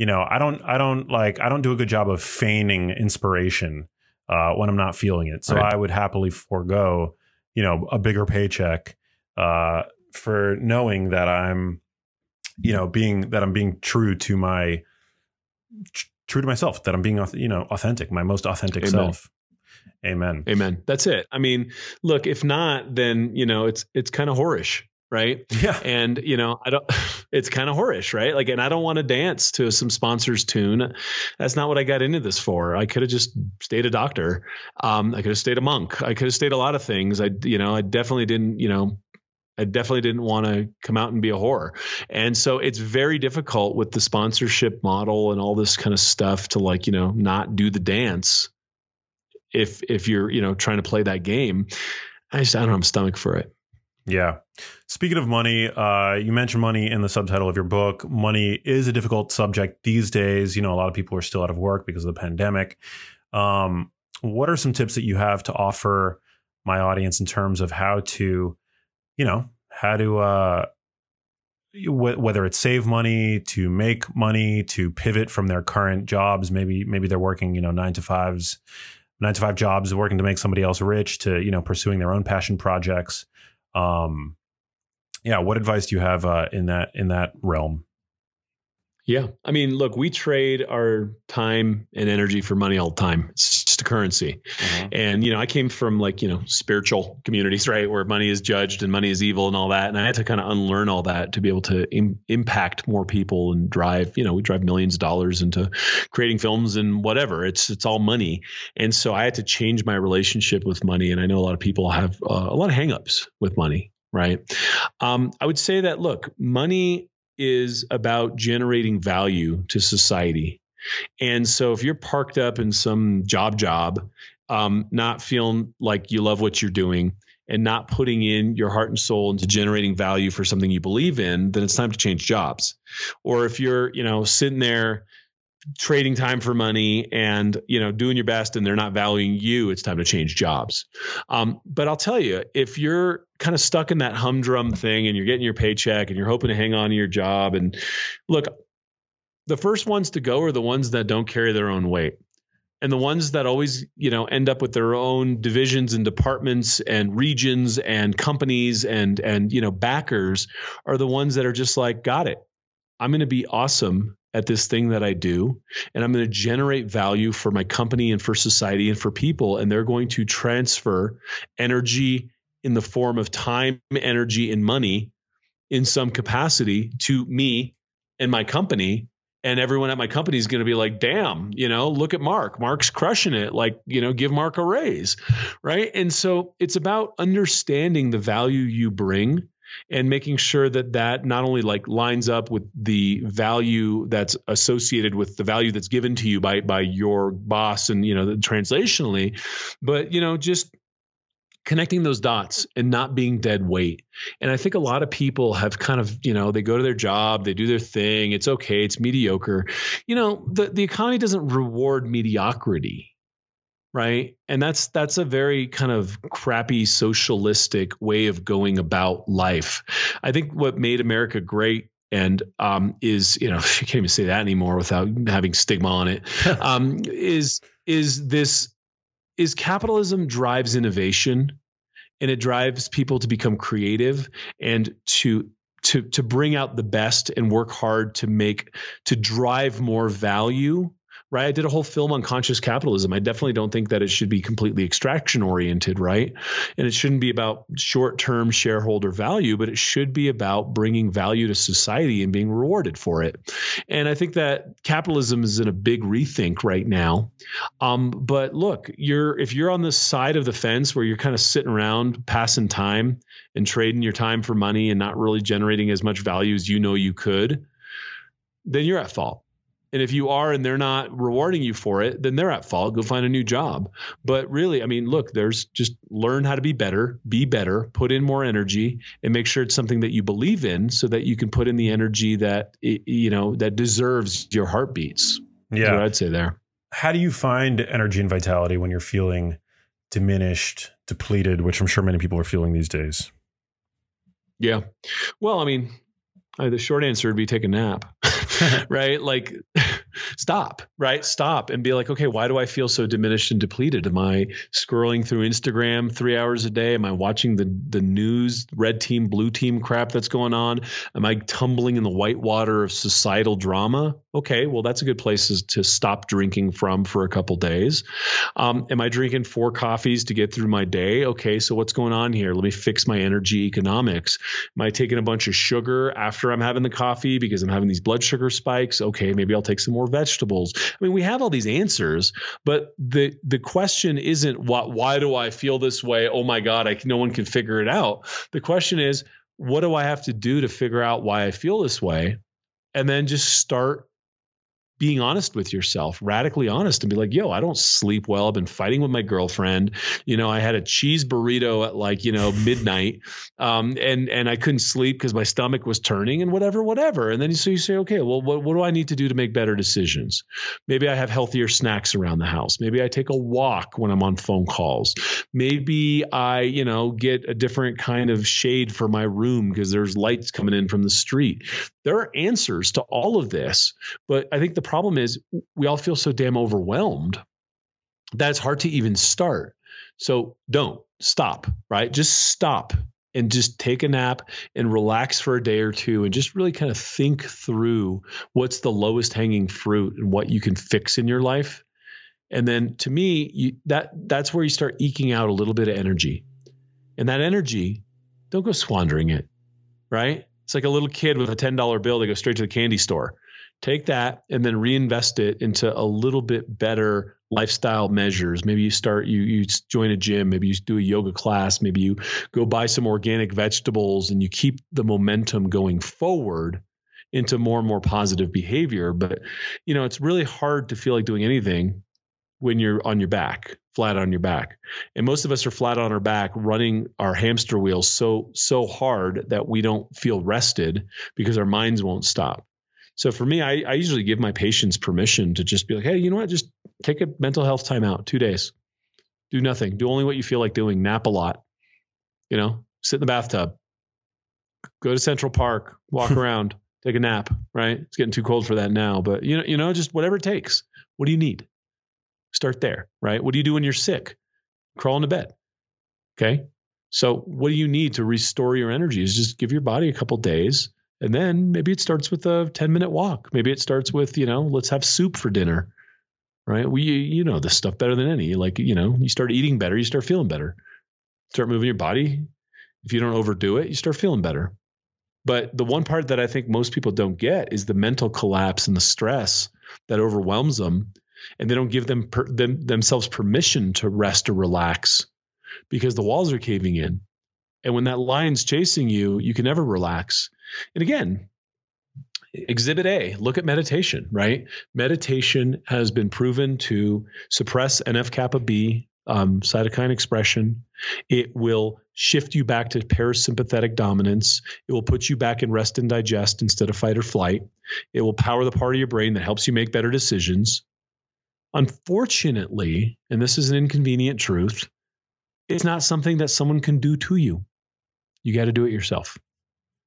You know, I don't, I don't like, I don't do a good job of feigning inspiration uh, when I'm not feeling it. So right. I would happily forego, you know, a bigger paycheck uh, for knowing that I'm, you know, being that I'm being true to my, true to myself. That I'm being, you know, authentic, my most authentic Amen. self. Amen. Amen. That's it. I mean, look, if not, then you know it's it's kind of whorish, right? Yeah. And you know, I don't. [LAUGHS] It's kind of horish, right? Like, and I don't want to dance to some sponsor's tune. That's not what I got into this for. I could have just stayed a doctor. Um, I could have stayed a monk. I could have stayed a lot of things. I, you know, I definitely didn't, you know, I definitely didn't want to come out and be a whore. And so it's very difficult with the sponsorship model and all this kind of stuff to like, you know, not do the dance if if you're you know trying to play that game. I just I don't have a stomach for it. Yeah. Speaking of money, uh, you mentioned money in the subtitle of your book. Money is a difficult subject these days. You know, a lot of people are still out of work because of the pandemic. Um, what are some tips that you have to offer my audience in terms of how to, you know, how to, uh, whether it's save money, to make money, to pivot from their current jobs, maybe maybe they're working, you know, nine to fives nine to five jobs working to make somebody else rich to you know pursuing their own passion projects um yeah what advice do you have uh, in that in that realm yeah. I mean, look, we trade our time and energy for money all the time. It's just a currency. Mm-hmm. And, you know, I came from like, you know, spiritual communities, [LAUGHS] right? Where money is judged and money is evil and all that. And I had to kind of unlearn all that to be able to Im- impact more people and drive, you know, we drive millions of dollars into creating films and whatever. It's, it's all money. And so I had to change my relationship with money. And I know a lot of people have uh, a lot of hangups with money right? Um, I would say that look, money is about generating value to society. And so if you're parked up in some job job, um, not feeling like you love what you're doing and not putting in your heart and soul into generating value for something you believe in, then it's time to change jobs. Or if you're, you know, sitting there trading time for money and you know doing your best and they're not valuing you it's time to change jobs. Um, but i'll tell you if you're kind of stuck in that humdrum thing and you're getting your paycheck and you're hoping to hang on to your job and look the first ones to go are the ones that don't carry their own weight. And the ones that always you know end up with their own divisions and departments and regions and companies and and you know backers are the ones that are just like got it. I'm going to be awesome at this thing that I do, and I'm going to generate value for my company and for society and for people. And they're going to transfer energy in the form of time, energy, and money in some capacity to me and my company. And everyone at my company is going to be like, damn, you know, look at Mark. Mark's crushing it. Like, you know, give Mark a raise. Right. And so it's about understanding the value you bring and making sure that that not only like lines up with the value that's associated with the value that's given to you by by your boss and you know translationally but you know just connecting those dots and not being dead weight. And I think a lot of people have kind of, you know, they go to their job, they do their thing, it's okay, it's mediocre. You know, the the economy doesn't reward mediocrity right? And that's that's a very kind of crappy socialistic way of going about life. I think what made america great and um, is you know [LAUGHS] you can't even say that anymore without having stigma on it [LAUGHS] um, is is this is capitalism drives innovation and it drives people to become creative and to to to bring out the best and work hard to make to drive more value right? I did a whole film on conscious capitalism. I definitely don't think that it should be completely extraction oriented, right? And it shouldn't be about short term shareholder value, but it should be about bringing value to society and being rewarded for it. And I think that capitalism is in a big rethink right now. Um, but look, you're if you're on the side of the fence where you're kind of sitting around passing time and trading your time for money and not really generating as much value as you know you could, then you're at fault. And if you are and they're not rewarding you for it, then they're at fault. Go find a new job. But really, I mean, look, there's just learn how to be better, be better, put in more energy, and make sure it's something that you believe in so that you can put in the energy that, you know, that deserves your heartbeats. Yeah. I'd say there. How do you find energy and vitality when you're feeling diminished, depleted, which I'm sure many people are feeling these days? Yeah. Well, I mean, uh, the short answer would be take a nap, [LAUGHS] [LAUGHS] right? Like, stop, right? Stop and be like, okay, why do I feel so diminished and depleted? Am I scrolling through Instagram three hours a day? Am I watching the the news, red team, blue team crap that's going on? Am I tumbling in the white water of societal drama? Okay, well, that's a good place to stop drinking from for a couple days. Um, am I drinking four coffees to get through my day? Okay, so what's going on here? Let me fix my energy economics. Am I taking a bunch of sugar after I'm having the coffee because I'm having these blood sugar spikes? Okay, maybe I'll take some more vegetables. I mean, we have all these answers, but the the question isn't what why do I feel this way? Oh my God, I no one can figure it out. The question is, what do I have to do to figure out why I feel this way? And then just start being honest with yourself, radically honest, and be like, yo, I don't sleep well. I've been fighting with my girlfriend. You know, I had a cheese burrito at like, you know, [LAUGHS] midnight. Um, and and I couldn't sleep because my stomach was turning and whatever, whatever. And then so you say, okay, well, what, what do I need to do to make better decisions? Maybe I have healthier snacks around the house. Maybe I take a walk when I'm on phone calls. Maybe I, you know, get a different kind of shade for my room because there's lights coming in from the street. There are answers to all of this, but I think the problem is we all feel so damn overwhelmed that it's hard to even start. So don't stop, right? Just stop and just take a nap and relax for a day or two and just really kind of think through what's the lowest hanging fruit and what you can fix in your life. And then to me, you, that that's where you start eking out a little bit of energy. And that energy, don't go squandering it, right? It's like a little kid with a $10 bill. that goes straight to the candy store. Take that and then reinvest it into a little bit better lifestyle measures. Maybe you start you you join a gym maybe you do a yoga class maybe you go buy some organic vegetables and you keep the momentum going forward into more and more positive behavior. But you know it's really hard to feel like doing anything when you're on your back flat on your back and most of us are flat on our back running our hamster wheel so so hard that we don't feel rested because our minds won't stop so for me, I, I usually give my patients permission to just be like, hey, you know what? Just take a mental health timeout, two days, do nothing, do only what you feel like doing, nap a lot, you know, sit in the bathtub, go to Central Park, walk [LAUGHS] around, take a nap. Right? It's getting too cold for that now, but you know, you know, just whatever it takes. What do you need? Start there, right? What do you do when you're sick? Crawl into bed. Okay. So what do you need to restore your energy? Is just give your body a couple days and then maybe it starts with a 10 minute walk. Maybe it starts with, you know, let's have soup for dinner. Right? We you know this stuff better than any. Like, you know, you start eating better, you start feeling better. Start moving your body. If you don't overdo it, you start feeling better. But the one part that I think most people don't get is the mental collapse and the stress that overwhelms them, and they don't give them, per, them themselves permission to rest or relax because the walls are caving in. And when that lion's chasing you, you can never relax. And again, exhibit A, look at meditation, right? Meditation has been proven to suppress NF kappa B um, cytokine expression. It will shift you back to parasympathetic dominance. It will put you back in rest and digest instead of fight or flight. It will power the part of your brain that helps you make better decisions. Unfortunately, and this is an inconvenient truth, it's not something that someone can do to you. You got to do it yourself.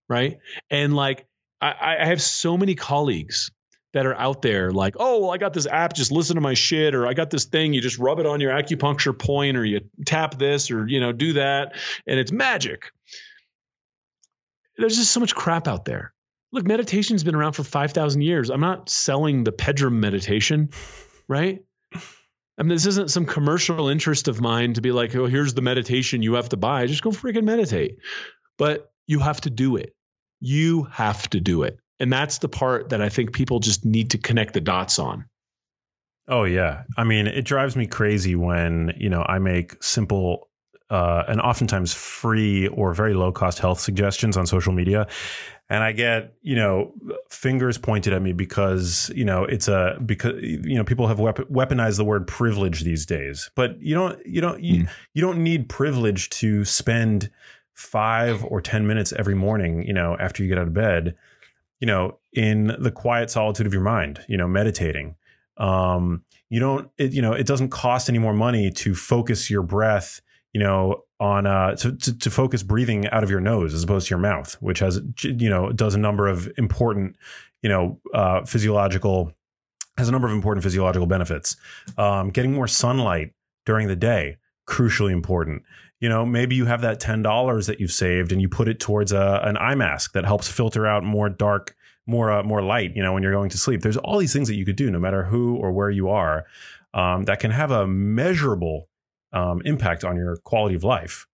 Right. And like, I, I have so many colleagues that are out there like, oh, well, I got this app, just listen to my shit, or I got this thing, you just rub it on your acupuncture point, or you tap this, or you know, do that, and it's magic. There's just so much crap out there. Look, meditation's been around for 5,000 years. I'm not selling the Pedram meditation. Right? I mean, this isn't some commercial interest of mine to be like, oh, here's the meditation you have to buy. Just go freaking meditate. But you have to do it. You have to do it. And that's the part that I think people just need to connect the dots on. Oh yeah. I mean, it drives me crazy when, you know, I make simple uh, and oftentimes free or very low cost health suggestions on social media. And I get, you know, fingers pointed at me because, you know, it's a, because, you know, people have weaponized the word privilege these days. But you don't, you don't, you, you don't need privilege to spend five or 10 minutes every morning, you know, after you get out of bed, you know, in the quiet solitude of your mind, you know, meditating. Um, you don't, it, you know, it doesn't cost any more money to focus your breath, you know, on uh, to, to, to focus breathing out of your nose as opposed to your mouth, which has, you know, does a number of important, you know, uh, physiological, has a number of important physiological benefits. Um, getting more sunlight during the day, crucially important you know maybe you have that $10 that you've saved and you put it towards a, an eye mask that helps filter out more dark more uh, more light you know when you're going to sleep there's all these things that you could do no matter who or where you are um, that can have a measurable um, impact on your quality of life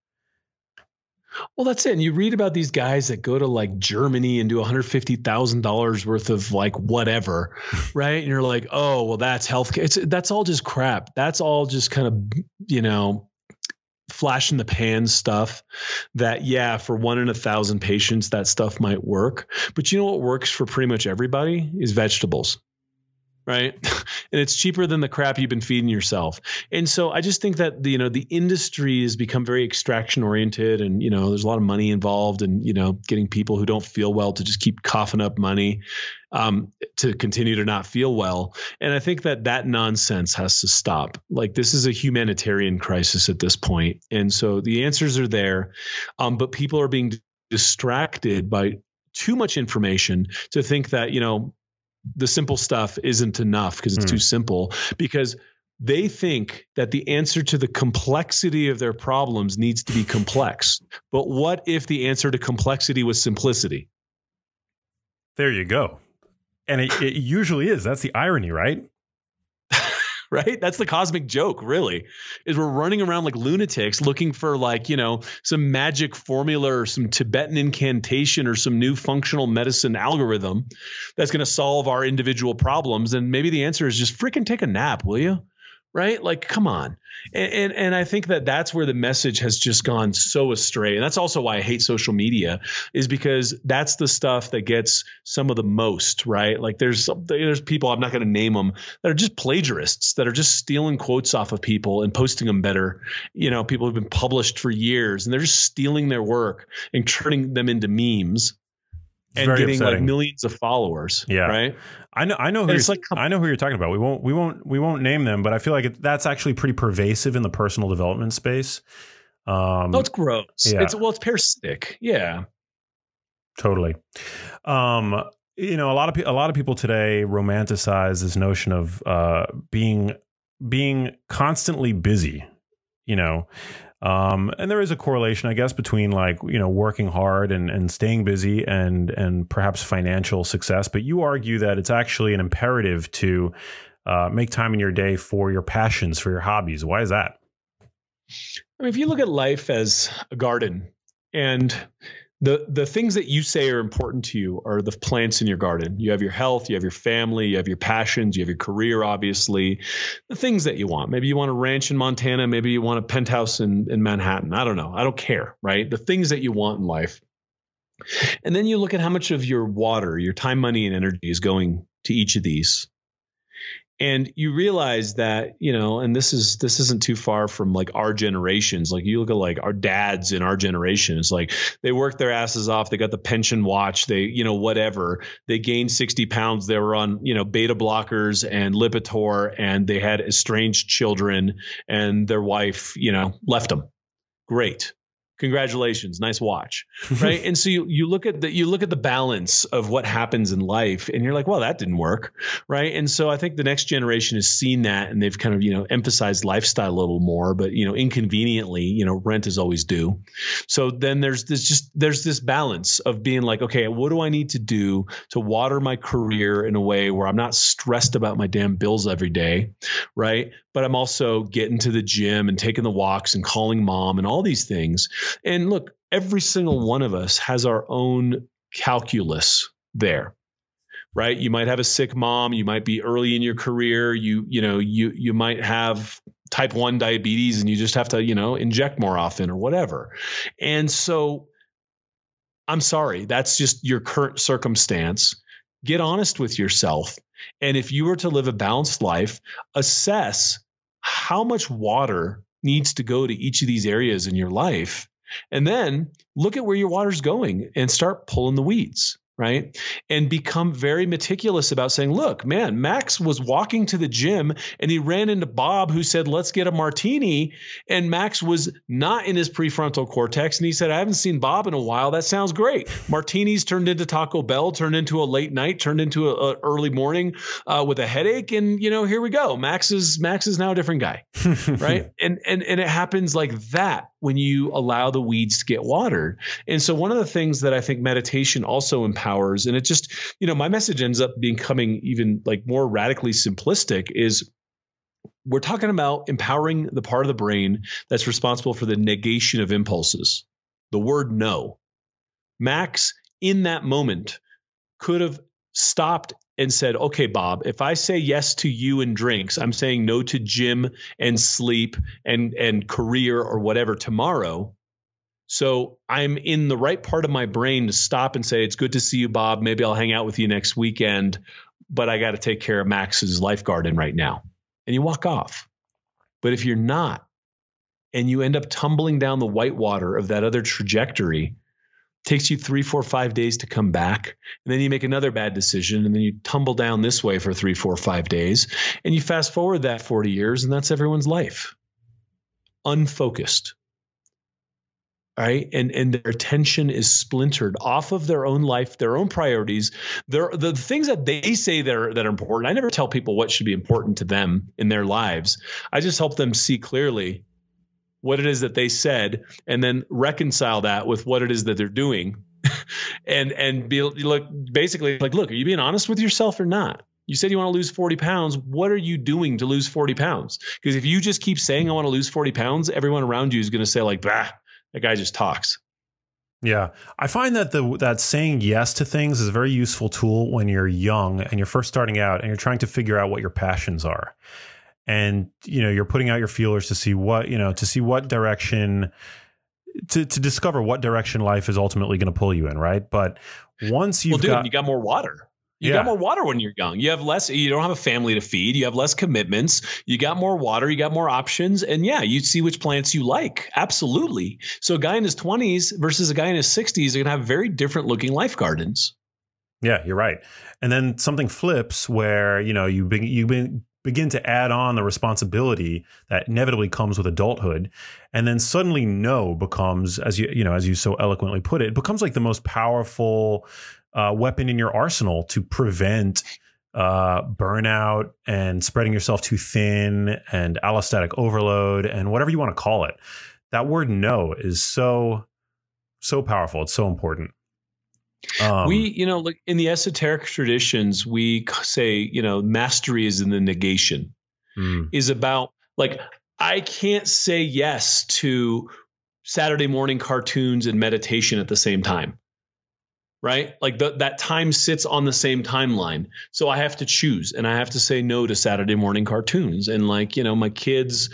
well, that's it. And you read about these guys that go to like Germany and do $150,000 worth of like whatever, [LAUGHS] right? And you're like, oh, well, that's healthcare. It's that's all just crap. That's all just kind of, you know, flash in the pan stuff that yeah for one in a thousand patients that stuff might work but you know what works for pretty much everybody is vegetables right? [LAUGHS] And it's cheaper than the crap you've been feeding yourself. And so i just think that the, you know the industry has become very extraction oriented and you know there's a lot of money involved and you know getting people who don't feel well to just keep coughing up money um, to continue to not feel well. And i think that that nonsense has to stop. Like this is a humanitarian crisis at this point and so the answers are there um, but people are being distracted by too much information to think that you know the simple stuff isn't enough because it's Hmm. too simple because they think that the answer to the complexity of their problems needs to be complex. But what if the answer to complexity was simplicity? there you go and it, it usually is that's the irony right [LAUGHS] Right? That's the cosmic joke, really. Is we're running around like lunatics looking for like, you know, some magic formula or some Tibetan incantation or some new functional medicine algorithm that's going to solve our individual problems and maybe the answer is just freaking take a nap, will you? Right? Like come on. And, and and I think that that's where the message has just gone so astray. And that's also why I hate social media is because that's the stuff that gets some of the most, right? Like there's there's people I'm not going to name them that are just plagiarists that are just stealing quotes off of people and posting them better. You know, people have been published for years and they're just stealing their work and turning them into memes and very getting like millions of followers. Yeah. Right. I know, I know, who it's like- I know who you're talking about. We won't, we won't, we won't name them, but I feel like it, that's actually pretty pervasive in the personal development space. Um, Oh, it's gross. Yeah. It's well, it's parasitic. Yeah. totally. Um, you know, a lot of pe- a lot of people today romanticize this notion of uh, being being constantly busy. You know, um, and there is a correlation, I guess, between like you know working hard and and staying busy and and perhaps financial success. But you argue that it's actually an imperative to uh, make time in your day for your passions, for your hobbies. Why is that? I mean, if you look at life as a garden and the the things that you say are important to you are the plants in your garden. You have your health, you have your family, you have your passions, you have your career, obviously, the things that you want. Maybe you want a ranch in Montana, maybe you want a penthouse in, in Manhattan. I don't know. I don't care, right? The things that you want in life. And then you look at how much of your water, your time, money, and energy is going to each of these and you realize that you know and this is this isn't too far from like our generations. Like you look at like our dads in our generation it's like they worked their asses off they got the pension watch they you know whatever. They gained 60 pounds they were on you know beta blockers and lipitor and they had estranged children and their wife you know left them. Great congratulations. Nice watch. [LAUGHS] Right? And so you, you look at the you look at the balance of what happens in life and you're like well that didn't work. Right? And so i think the next generation has seen that and they've kind of you know emphasized lifestyle a little more but you know inconveniently you know rent is always due. So then there's this just there's this balance of being like okay what do i need to do to water my career in a way where i'm not stressed about my damn bills every day? Right but i'm also getting to the gym and taking the walks and calling mom and all these things and look, every single one of us has our own calculus there. Right? You might have a sick mom, you might be early in your career, you you know, you you might have type 1 diabetes and you just have to, you know, inject more often or whatever. And so I'm sorry, that's just your current circumstance. Get honest with yourself. And if you were to live a balanced life, assess how much water needs to go to each of these areas in your life and then look at where your water's going and start pulling the weeds right? And become very meticulous about saying, look, man, Max was walking to the gym and he ran into Bob who said, let's get a martini. And Max was not in his prefrontal cortex. And he said, I haven't seen Bob in a while. That sounds great. Martinis turned into Taco Bell, turned into a late night, turned into a, a early morning uh, with a headache. And, you know, here we go. Max is, Max is now a different guy, [LAUGHS] right? And, and, and it happens like that when you allow the weeds to get watered. And so one of the things that I think meditation also empowers, and it just, you know, my message ends up becoming even like more radically simplistic is we're talking about empowering the part of the brain that's responsible for the negation of impulses. The word no. Max, in that moment, could have stopped and said, okay, Bob, if I say yes to you and drinks, I'm saying no to gym and sleep and, and career or whatever tomorrow. So I'm in the right part of my brain to stop and say, it's good to see you, Bob. Maybe I'll hang out with you next weekend, but I got to take care of Max's lifeguarding right now. And you walk off. But if you're not, and you end up tumbling down the whitewater of that other trajectory, takes you three, four, five days to come back. And then you make another bad decision and then you tumble down this way for three, four, five days. And you fast forward that 40 years and that's everyone's life. Unfocused. Right. And and their attention is splintered off of their own life, their own priorities, their the things that they say that are that are important. I never tell people what should be important to them in their lives. I just help them see clearly what it is that they said and then reconcile that with what it is that they're doing [LAUGHS] and and be look basically like look are you being honest with yourself or not you said you want to lose 40 pounds what are you doing to lose 40 pounds because if you just keep saying i want to lose 40 pounds everyone around you is going to say like bah that guy just talks. Yeah, I find that the that saying yes to things is a very useful tool when you're young and you're first starting out and you're trying to figure out what your passions are. And you know you're putting out your feelers to see what you know to see what direction to to discover what direction life is ultimately going to pull you in right? But once you've well, dude, got you got more water you Yeah. got more water when you're young. You have less, you don't have a family to feed. You have less commitments. You got more water. You got more options. And yeah, you see which plants you like. Absolutely. So a guy in his 20s versus a guy in his 60s are going to have very different looking life gardens. Yeah, you're right. And then something flips where you know you be, you be, begin to add on the responsibility that inevitably comes with adulthood, and then suddenly no becomes, as you you know, as you so eloquently put it, it becomes like the most powerful uh, weapon in your arsenal to prevent uh, burnout and spreading yourself too thin and allostatic overload and whatever you want to call it. That word no is so so powerful. It's so important. Um, we, you know, like in the esoteric traditions, we say, you know, mastery is in the negation. mm, is about like I can't say yes to Saturday morning cartoons and meditation at the same time. Right? Like the, that time sits on the same timeline. So I have to choose and I have to say no to Saturday morning cartoons. And like, you know, my kids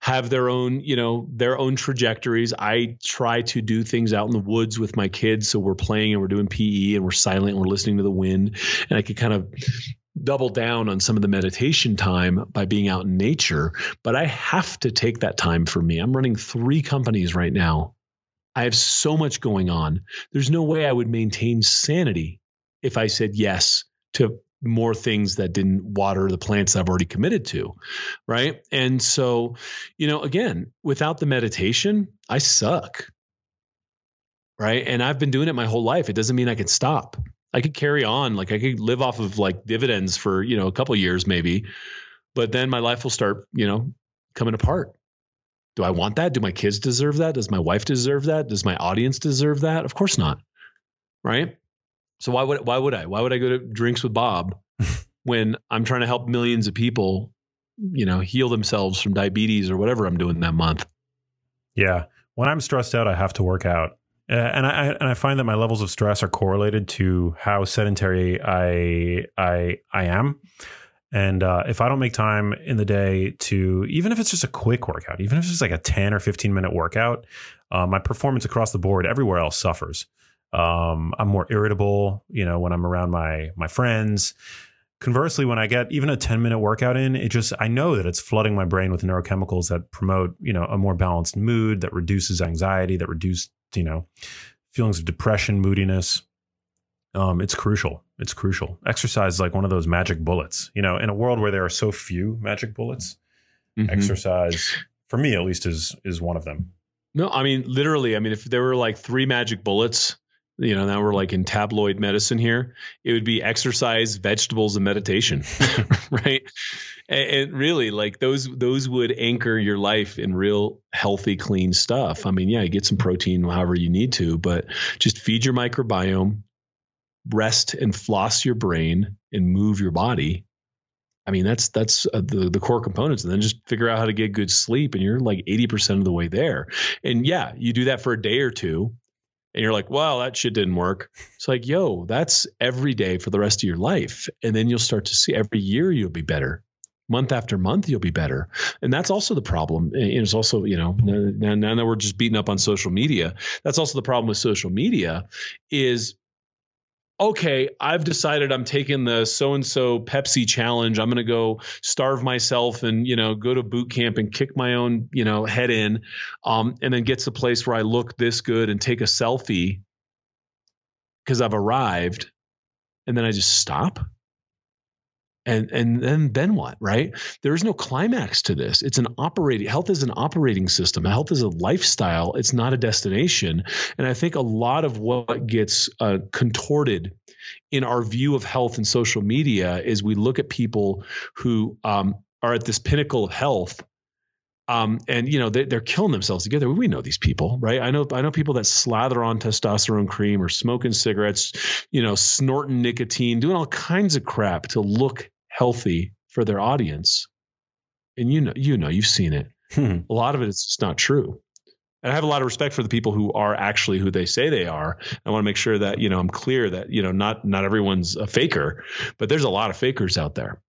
have their own, you know, their own trajectories. I try to do things out in the woods with my kids. So we're playing and we're doing PE and we're silent and we're listening to the wind. And I could kind of double down on some of the meditation time by being out in nature, but I have to take that time for me. I'm running three companies right now. I have so much going on. There's no way I would maintain sanity if I said yes to more things that didn't water the plants I've already committed to. Right. And so, you know, again, without the meditation, I suck. right? And I've been doing it my whole life. It doesn't mean I can stop. I could carry on, like I could live off of like dividends for you know a couple years maybe, but then my life will start you know coming apart. Do I want that? Do my kids deserve that? Does my wife deserve that? Does my audience deserve that? Of course not, right? So why would why would I? Why would I go to drinks with Bob [LAUGHS] when I'm trying to help millions of people, you know, heal themselves from diabetes or whatever I'm doing that month? Yeah. When I'm stressed out, I have to work out. Uh, and I and I find that my levels of stress are correlated to how sedentary I I I am. And uh, if I don't make time in the day to, even if it's just a quick workout, even if it's just like a 10 or 15 minute workout, uh, my performance across the board everywhere else suffers. Um, I'm more irritable, you know, when I'm around my my friends. Conversely, when I get even a 10 minute workout in, it just I know that it's flooding my brain with neurochemicals that promote, you know, a more balanced mood, that reduces anxiety, that reduce, you know, feelings of depression, moodiness. Um, it's crucial. It's crucial. Exercise is like one of those magic bullets. You know, in a world where there are so few magic bullets, Mhm. exercise, for me at least, is is one of them. No, I mean literally. I mean, if there were like three magic bullets, you know, now we're like in tabloid medicine here. It would be exercise, vegetables, and meditation, [LAUGHS] right? And, and really, like those those would anchor your life in real healthy, clean stuff. I mean, yeah, get some protein however you need to, but just feed your microbiome, rest and floss your brain, and move your body. I mean, that's that's uh, the the core components, and then just figure out how to get good sleep, and you're like eighty percent of the way there. And yeah, you do that for a day or two, and you're like, well, that shit didn't work. It's like, yo, that's every day for the rest of your life. And then you'll start to see every year you'll be better. Month after month, you'll be better. And that's also the problem. And it's also, you know, now, now that we're just beating up on social media, that's also the problem with social media is okay, I've decided I'm taking the so and so Pepsi challenge. I'm going to go starve myself and, you know, go to boot camp and kick my own, you know, head in. Um, and then get to the place where I look this good and take a selfie because I've arrived. And then I just stop. And and then then what, right? There is no climax to this. It's an operating health is an operating system. Health is a lifestyle. It's not a destination. And I think a lot of what gets uh, contorted in our view of health and social media is we look at people who um, are at this pinnacle of health um, and you know they, they're killing themselves together. We know these people, right? I know I know people that slather on testosterone cream or smoking cigarettes, you know, snorting nicotine, doing all kinds of crap to look healthy for their audience. And you know, you know, you've seen it. Hmm. A lot of it is just not true. And I have a lot of respect for the people who are actually who they say they are. I want to make sure that you know I'm clear that you know not not everyone's a faker, but there's a lot of fakers out there.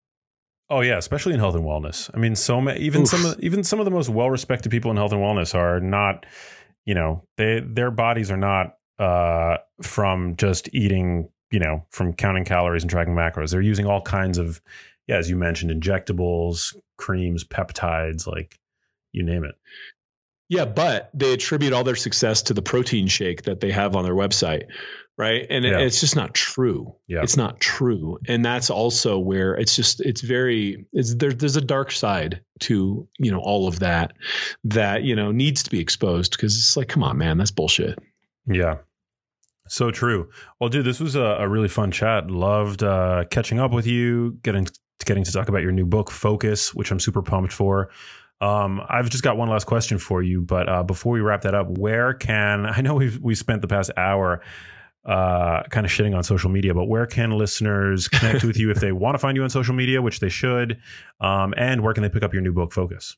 Oh yeah, especially in health and wellness. I mean, so many, even Oof. some of, even some of the most well-respected people in health and wellness are not, you know, they their bodies are not uh, from just eating, you know, from counting calories and tracking macros. They're using all kinds of, yeah, as you mentioned, injectables, creams, peptides, like you name it. Yeah, but they attribute all their success to the protein shake that they have on their website, right? And Yeah. it's just not true. Yeah. It's not true, and that's also where it's just it's very it's there, there's a dark side to you know all of that that you know needs to be exposed because it's like come on man that's bullshit. Yeah. So true. Well, dude, this was a, a really fun chat. Loved uh, catching up with you, getting getting to talk about your new book, Focus, which I'm super pumped for. Um, I've just got one last question for you, but uh, before we wrap that up, where can [LAUGHS] I know we've we spent the past hour uh, kind of shitting on social media, but where can listeners connect [LAUGHS] with you if they want to find you on social media, which they should, um, and where can they pick up your new book, Focus?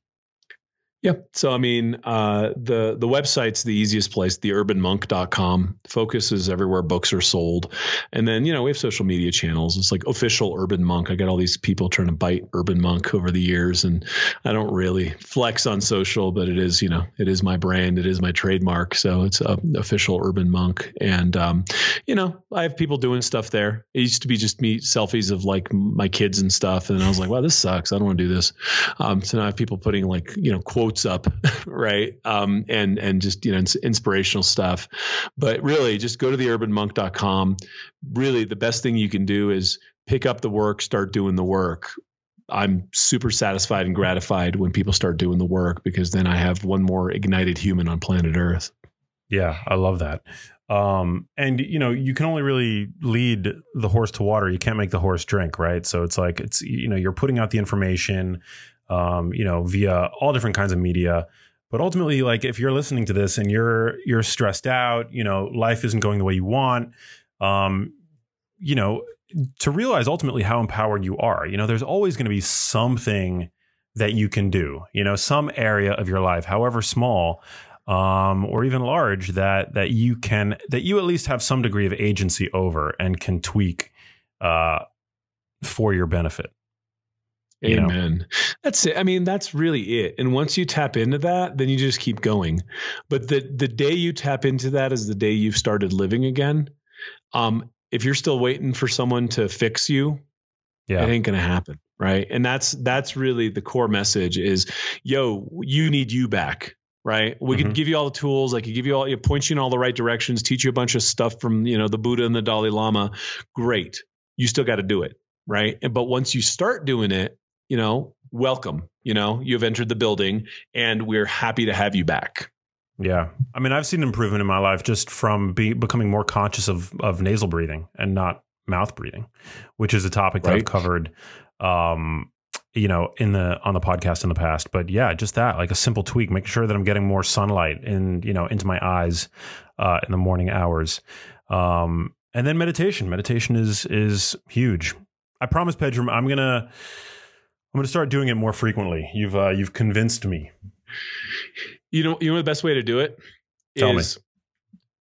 Yeah. So I mean, uh, the the website's the easiest place, theurbanmonk.com. Focus is everywhere books are sold. And then, you know, we have social media channels. It's like official Urban Monk. I got all these people trying to bite Urban Monk over the years and I don't really flex on social, but it is, you know, it is my brand, it is my trademark. So it's a official Urban Monk and um, you know, I have people doing stuff there. It used to be just me selfies of like my kids and stuff and I was like, wow, this sucks. I don't want to do this. Um, so now I have people putting like, you know, quotes up, [LAUGHS] right? Um, and and just you know ins- inspirational stuff. But really, just go to theurbanmonk.com. Really, the best thing you can do is pick up the work, start doing the work. I'm super satisfied and gratified when people start doing the work because then I have one more ignited human on planet Earth. Yeah, I love that. Um, and you know, you can only really lead the horse to water. You can't make the horse drink, right? So it's like it's you know, you're putting out the information, um, you know, via all different kinds of media. But ultimately, like if you're listening to this and you're you're stressed out, you know, life isn't going the way you want, um, you know, to realize ultimately how empowered you are. You know, there's always going to be something that you can do. You know, some area of your life, however small, um, or even large, that that you can that you at least have some degree of agency over and can tweak uh, for your benefit. You know? Amen. That's it. I mean, that's really it. And once you tap into that, then you just keep going. But the the day you tap into that is the day you've started living again. Um, if you're still waiting for someone to fix you, Yeah. it ain't gonna happen. Right. And that's that's really the core message is yo, you need you back. Right. We Mhm. could give you all the tools, I could give you all you point you in all the right directions, teach you a bunch of stuff from, you know, the Buddha and the Dalai Lama. Great. You still got to do it. Right. And but once you start doing it, you know, welcome. You know, you've entered the building and we're happy to have you back. Yeah. I mean, I've seen improvement in my life just from be, becoming more conscious of, of nasal breathing and not mouth breathing, which is a topic that I've covered, um, you know, in the, on the podcast in the past. But yeah, just that, like a simple tweak, making sure that I'm getting more sunlight in, you know, into my eyes, uh, in the morning hours. Um, and then meditation, meditation is, is huge. I promise Pedram, I'm going to, I'm going to start doing it more frequently. You've, uh, you've convinced me. You know, you know the best way to do it Tell me.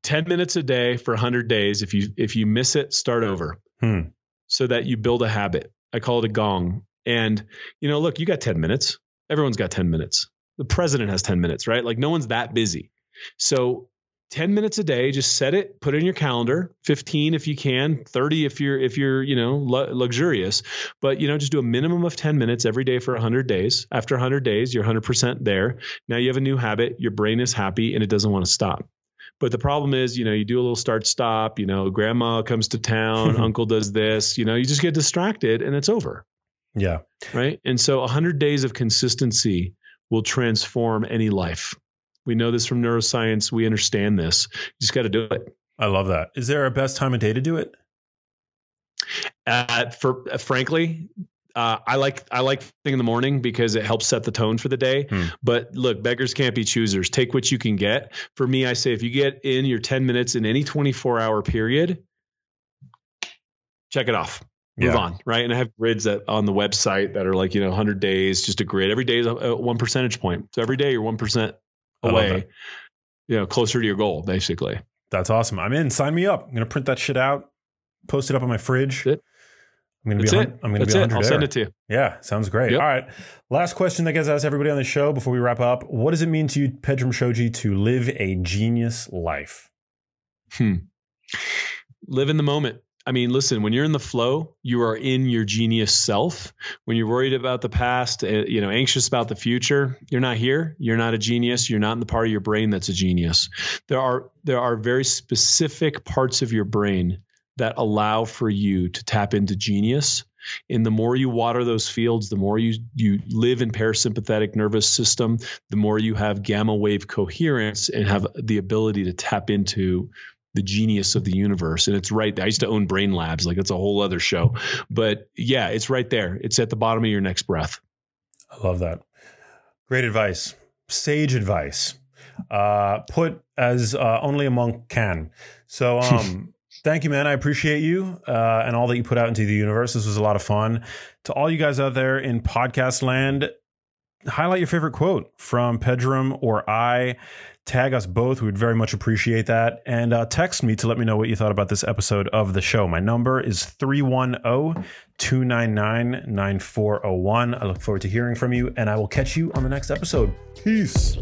10 minutes a day for 100 days. If you if you miss it, start over. Hmm. So that you build a habit. I call it a gong. And you know, look, you got 10 minutes. Everyone's got 10 minutes. The president has 10 minutes, right? Like no one's that busy. So 10 minutes a day, just set it, put it in your calendar, 15 if you can, 30 if you're if you're, you know, lu- luxurious. But you know, just do a minimum of 10 minutes every day for 100 days. After 100 days, you're 100% there. Now you have a new habit, your brain is happy and it doesn't want to stop. But the problem is, you know, you do a little start stop, you know, grandma comes to town, [LAUGHS] uncle does this, you know, you just get distracted and it's over, Yeah. right? And so 100 days of consistency will transform any life. We know this from neuroscience. We understand this. You just got to do it. I love that. Is there a best time of day to do it? Uh, for uh, frankly, uh, I like I like thing in the morning because it helps set the tone for the day. Hmm. But look, beggars can't be choosers. Take what you can get. For me, I say if you get in your 10 minutes in any 24 hour period, check it off. Move Yeah. on, right? And I have grids that on the website that are like you know 100 days, just a grid. Every day is a, a one percentage point. So every day you're one percent away, you know, closer to your goal, basically. That's awesome. I'm in. Sign me up. I'm gonna print that shit out, post it up on my fridge. I'm gonna That's be. it. I'm gonna That's be it. I'll send it to you. Yeah, sounds great. Yep. All right. Last question that gets asked everybody on the show before we wrap up. What does it mean to you, Pedram Shojai, to live a genius life? Hmm. Live in the moment. I mean, listen, when you're in the flow, you are in your genius self. When you're worried about the past, uh, you know, anxious about the future, you're not here. You're not a genius. You're not in the part of your brain that's a genius. There are there are very specific parts of your brain that allow for you to tap into genius. And the more you water those fields, the more you you live in parasympathetic nervous system, the more you have gamma wave coherence and have the ability to tap into the genius of the universe. And it's right. There. I used to own Brain Labs, like it's a whole other show. But yeah, it's right there. It's at the bottom of your next breath. I love that. Great advice. Sage advice. Uh, put as uh, only a monk can. So, um, [LAUGHS] thank you, man. I appreciate you uh, and all that you put out into the universe. This was a lot of fun. To all you guys out there in podcast land, highlight your favorite quote from Pedram or I. Tag us both. We would very much appreciate that. And uh, text me to let me know what you thought about this episode of the show. My number is 310 299 9401. I look forward to hearing from you, and I will catch you on the next episode. Peace.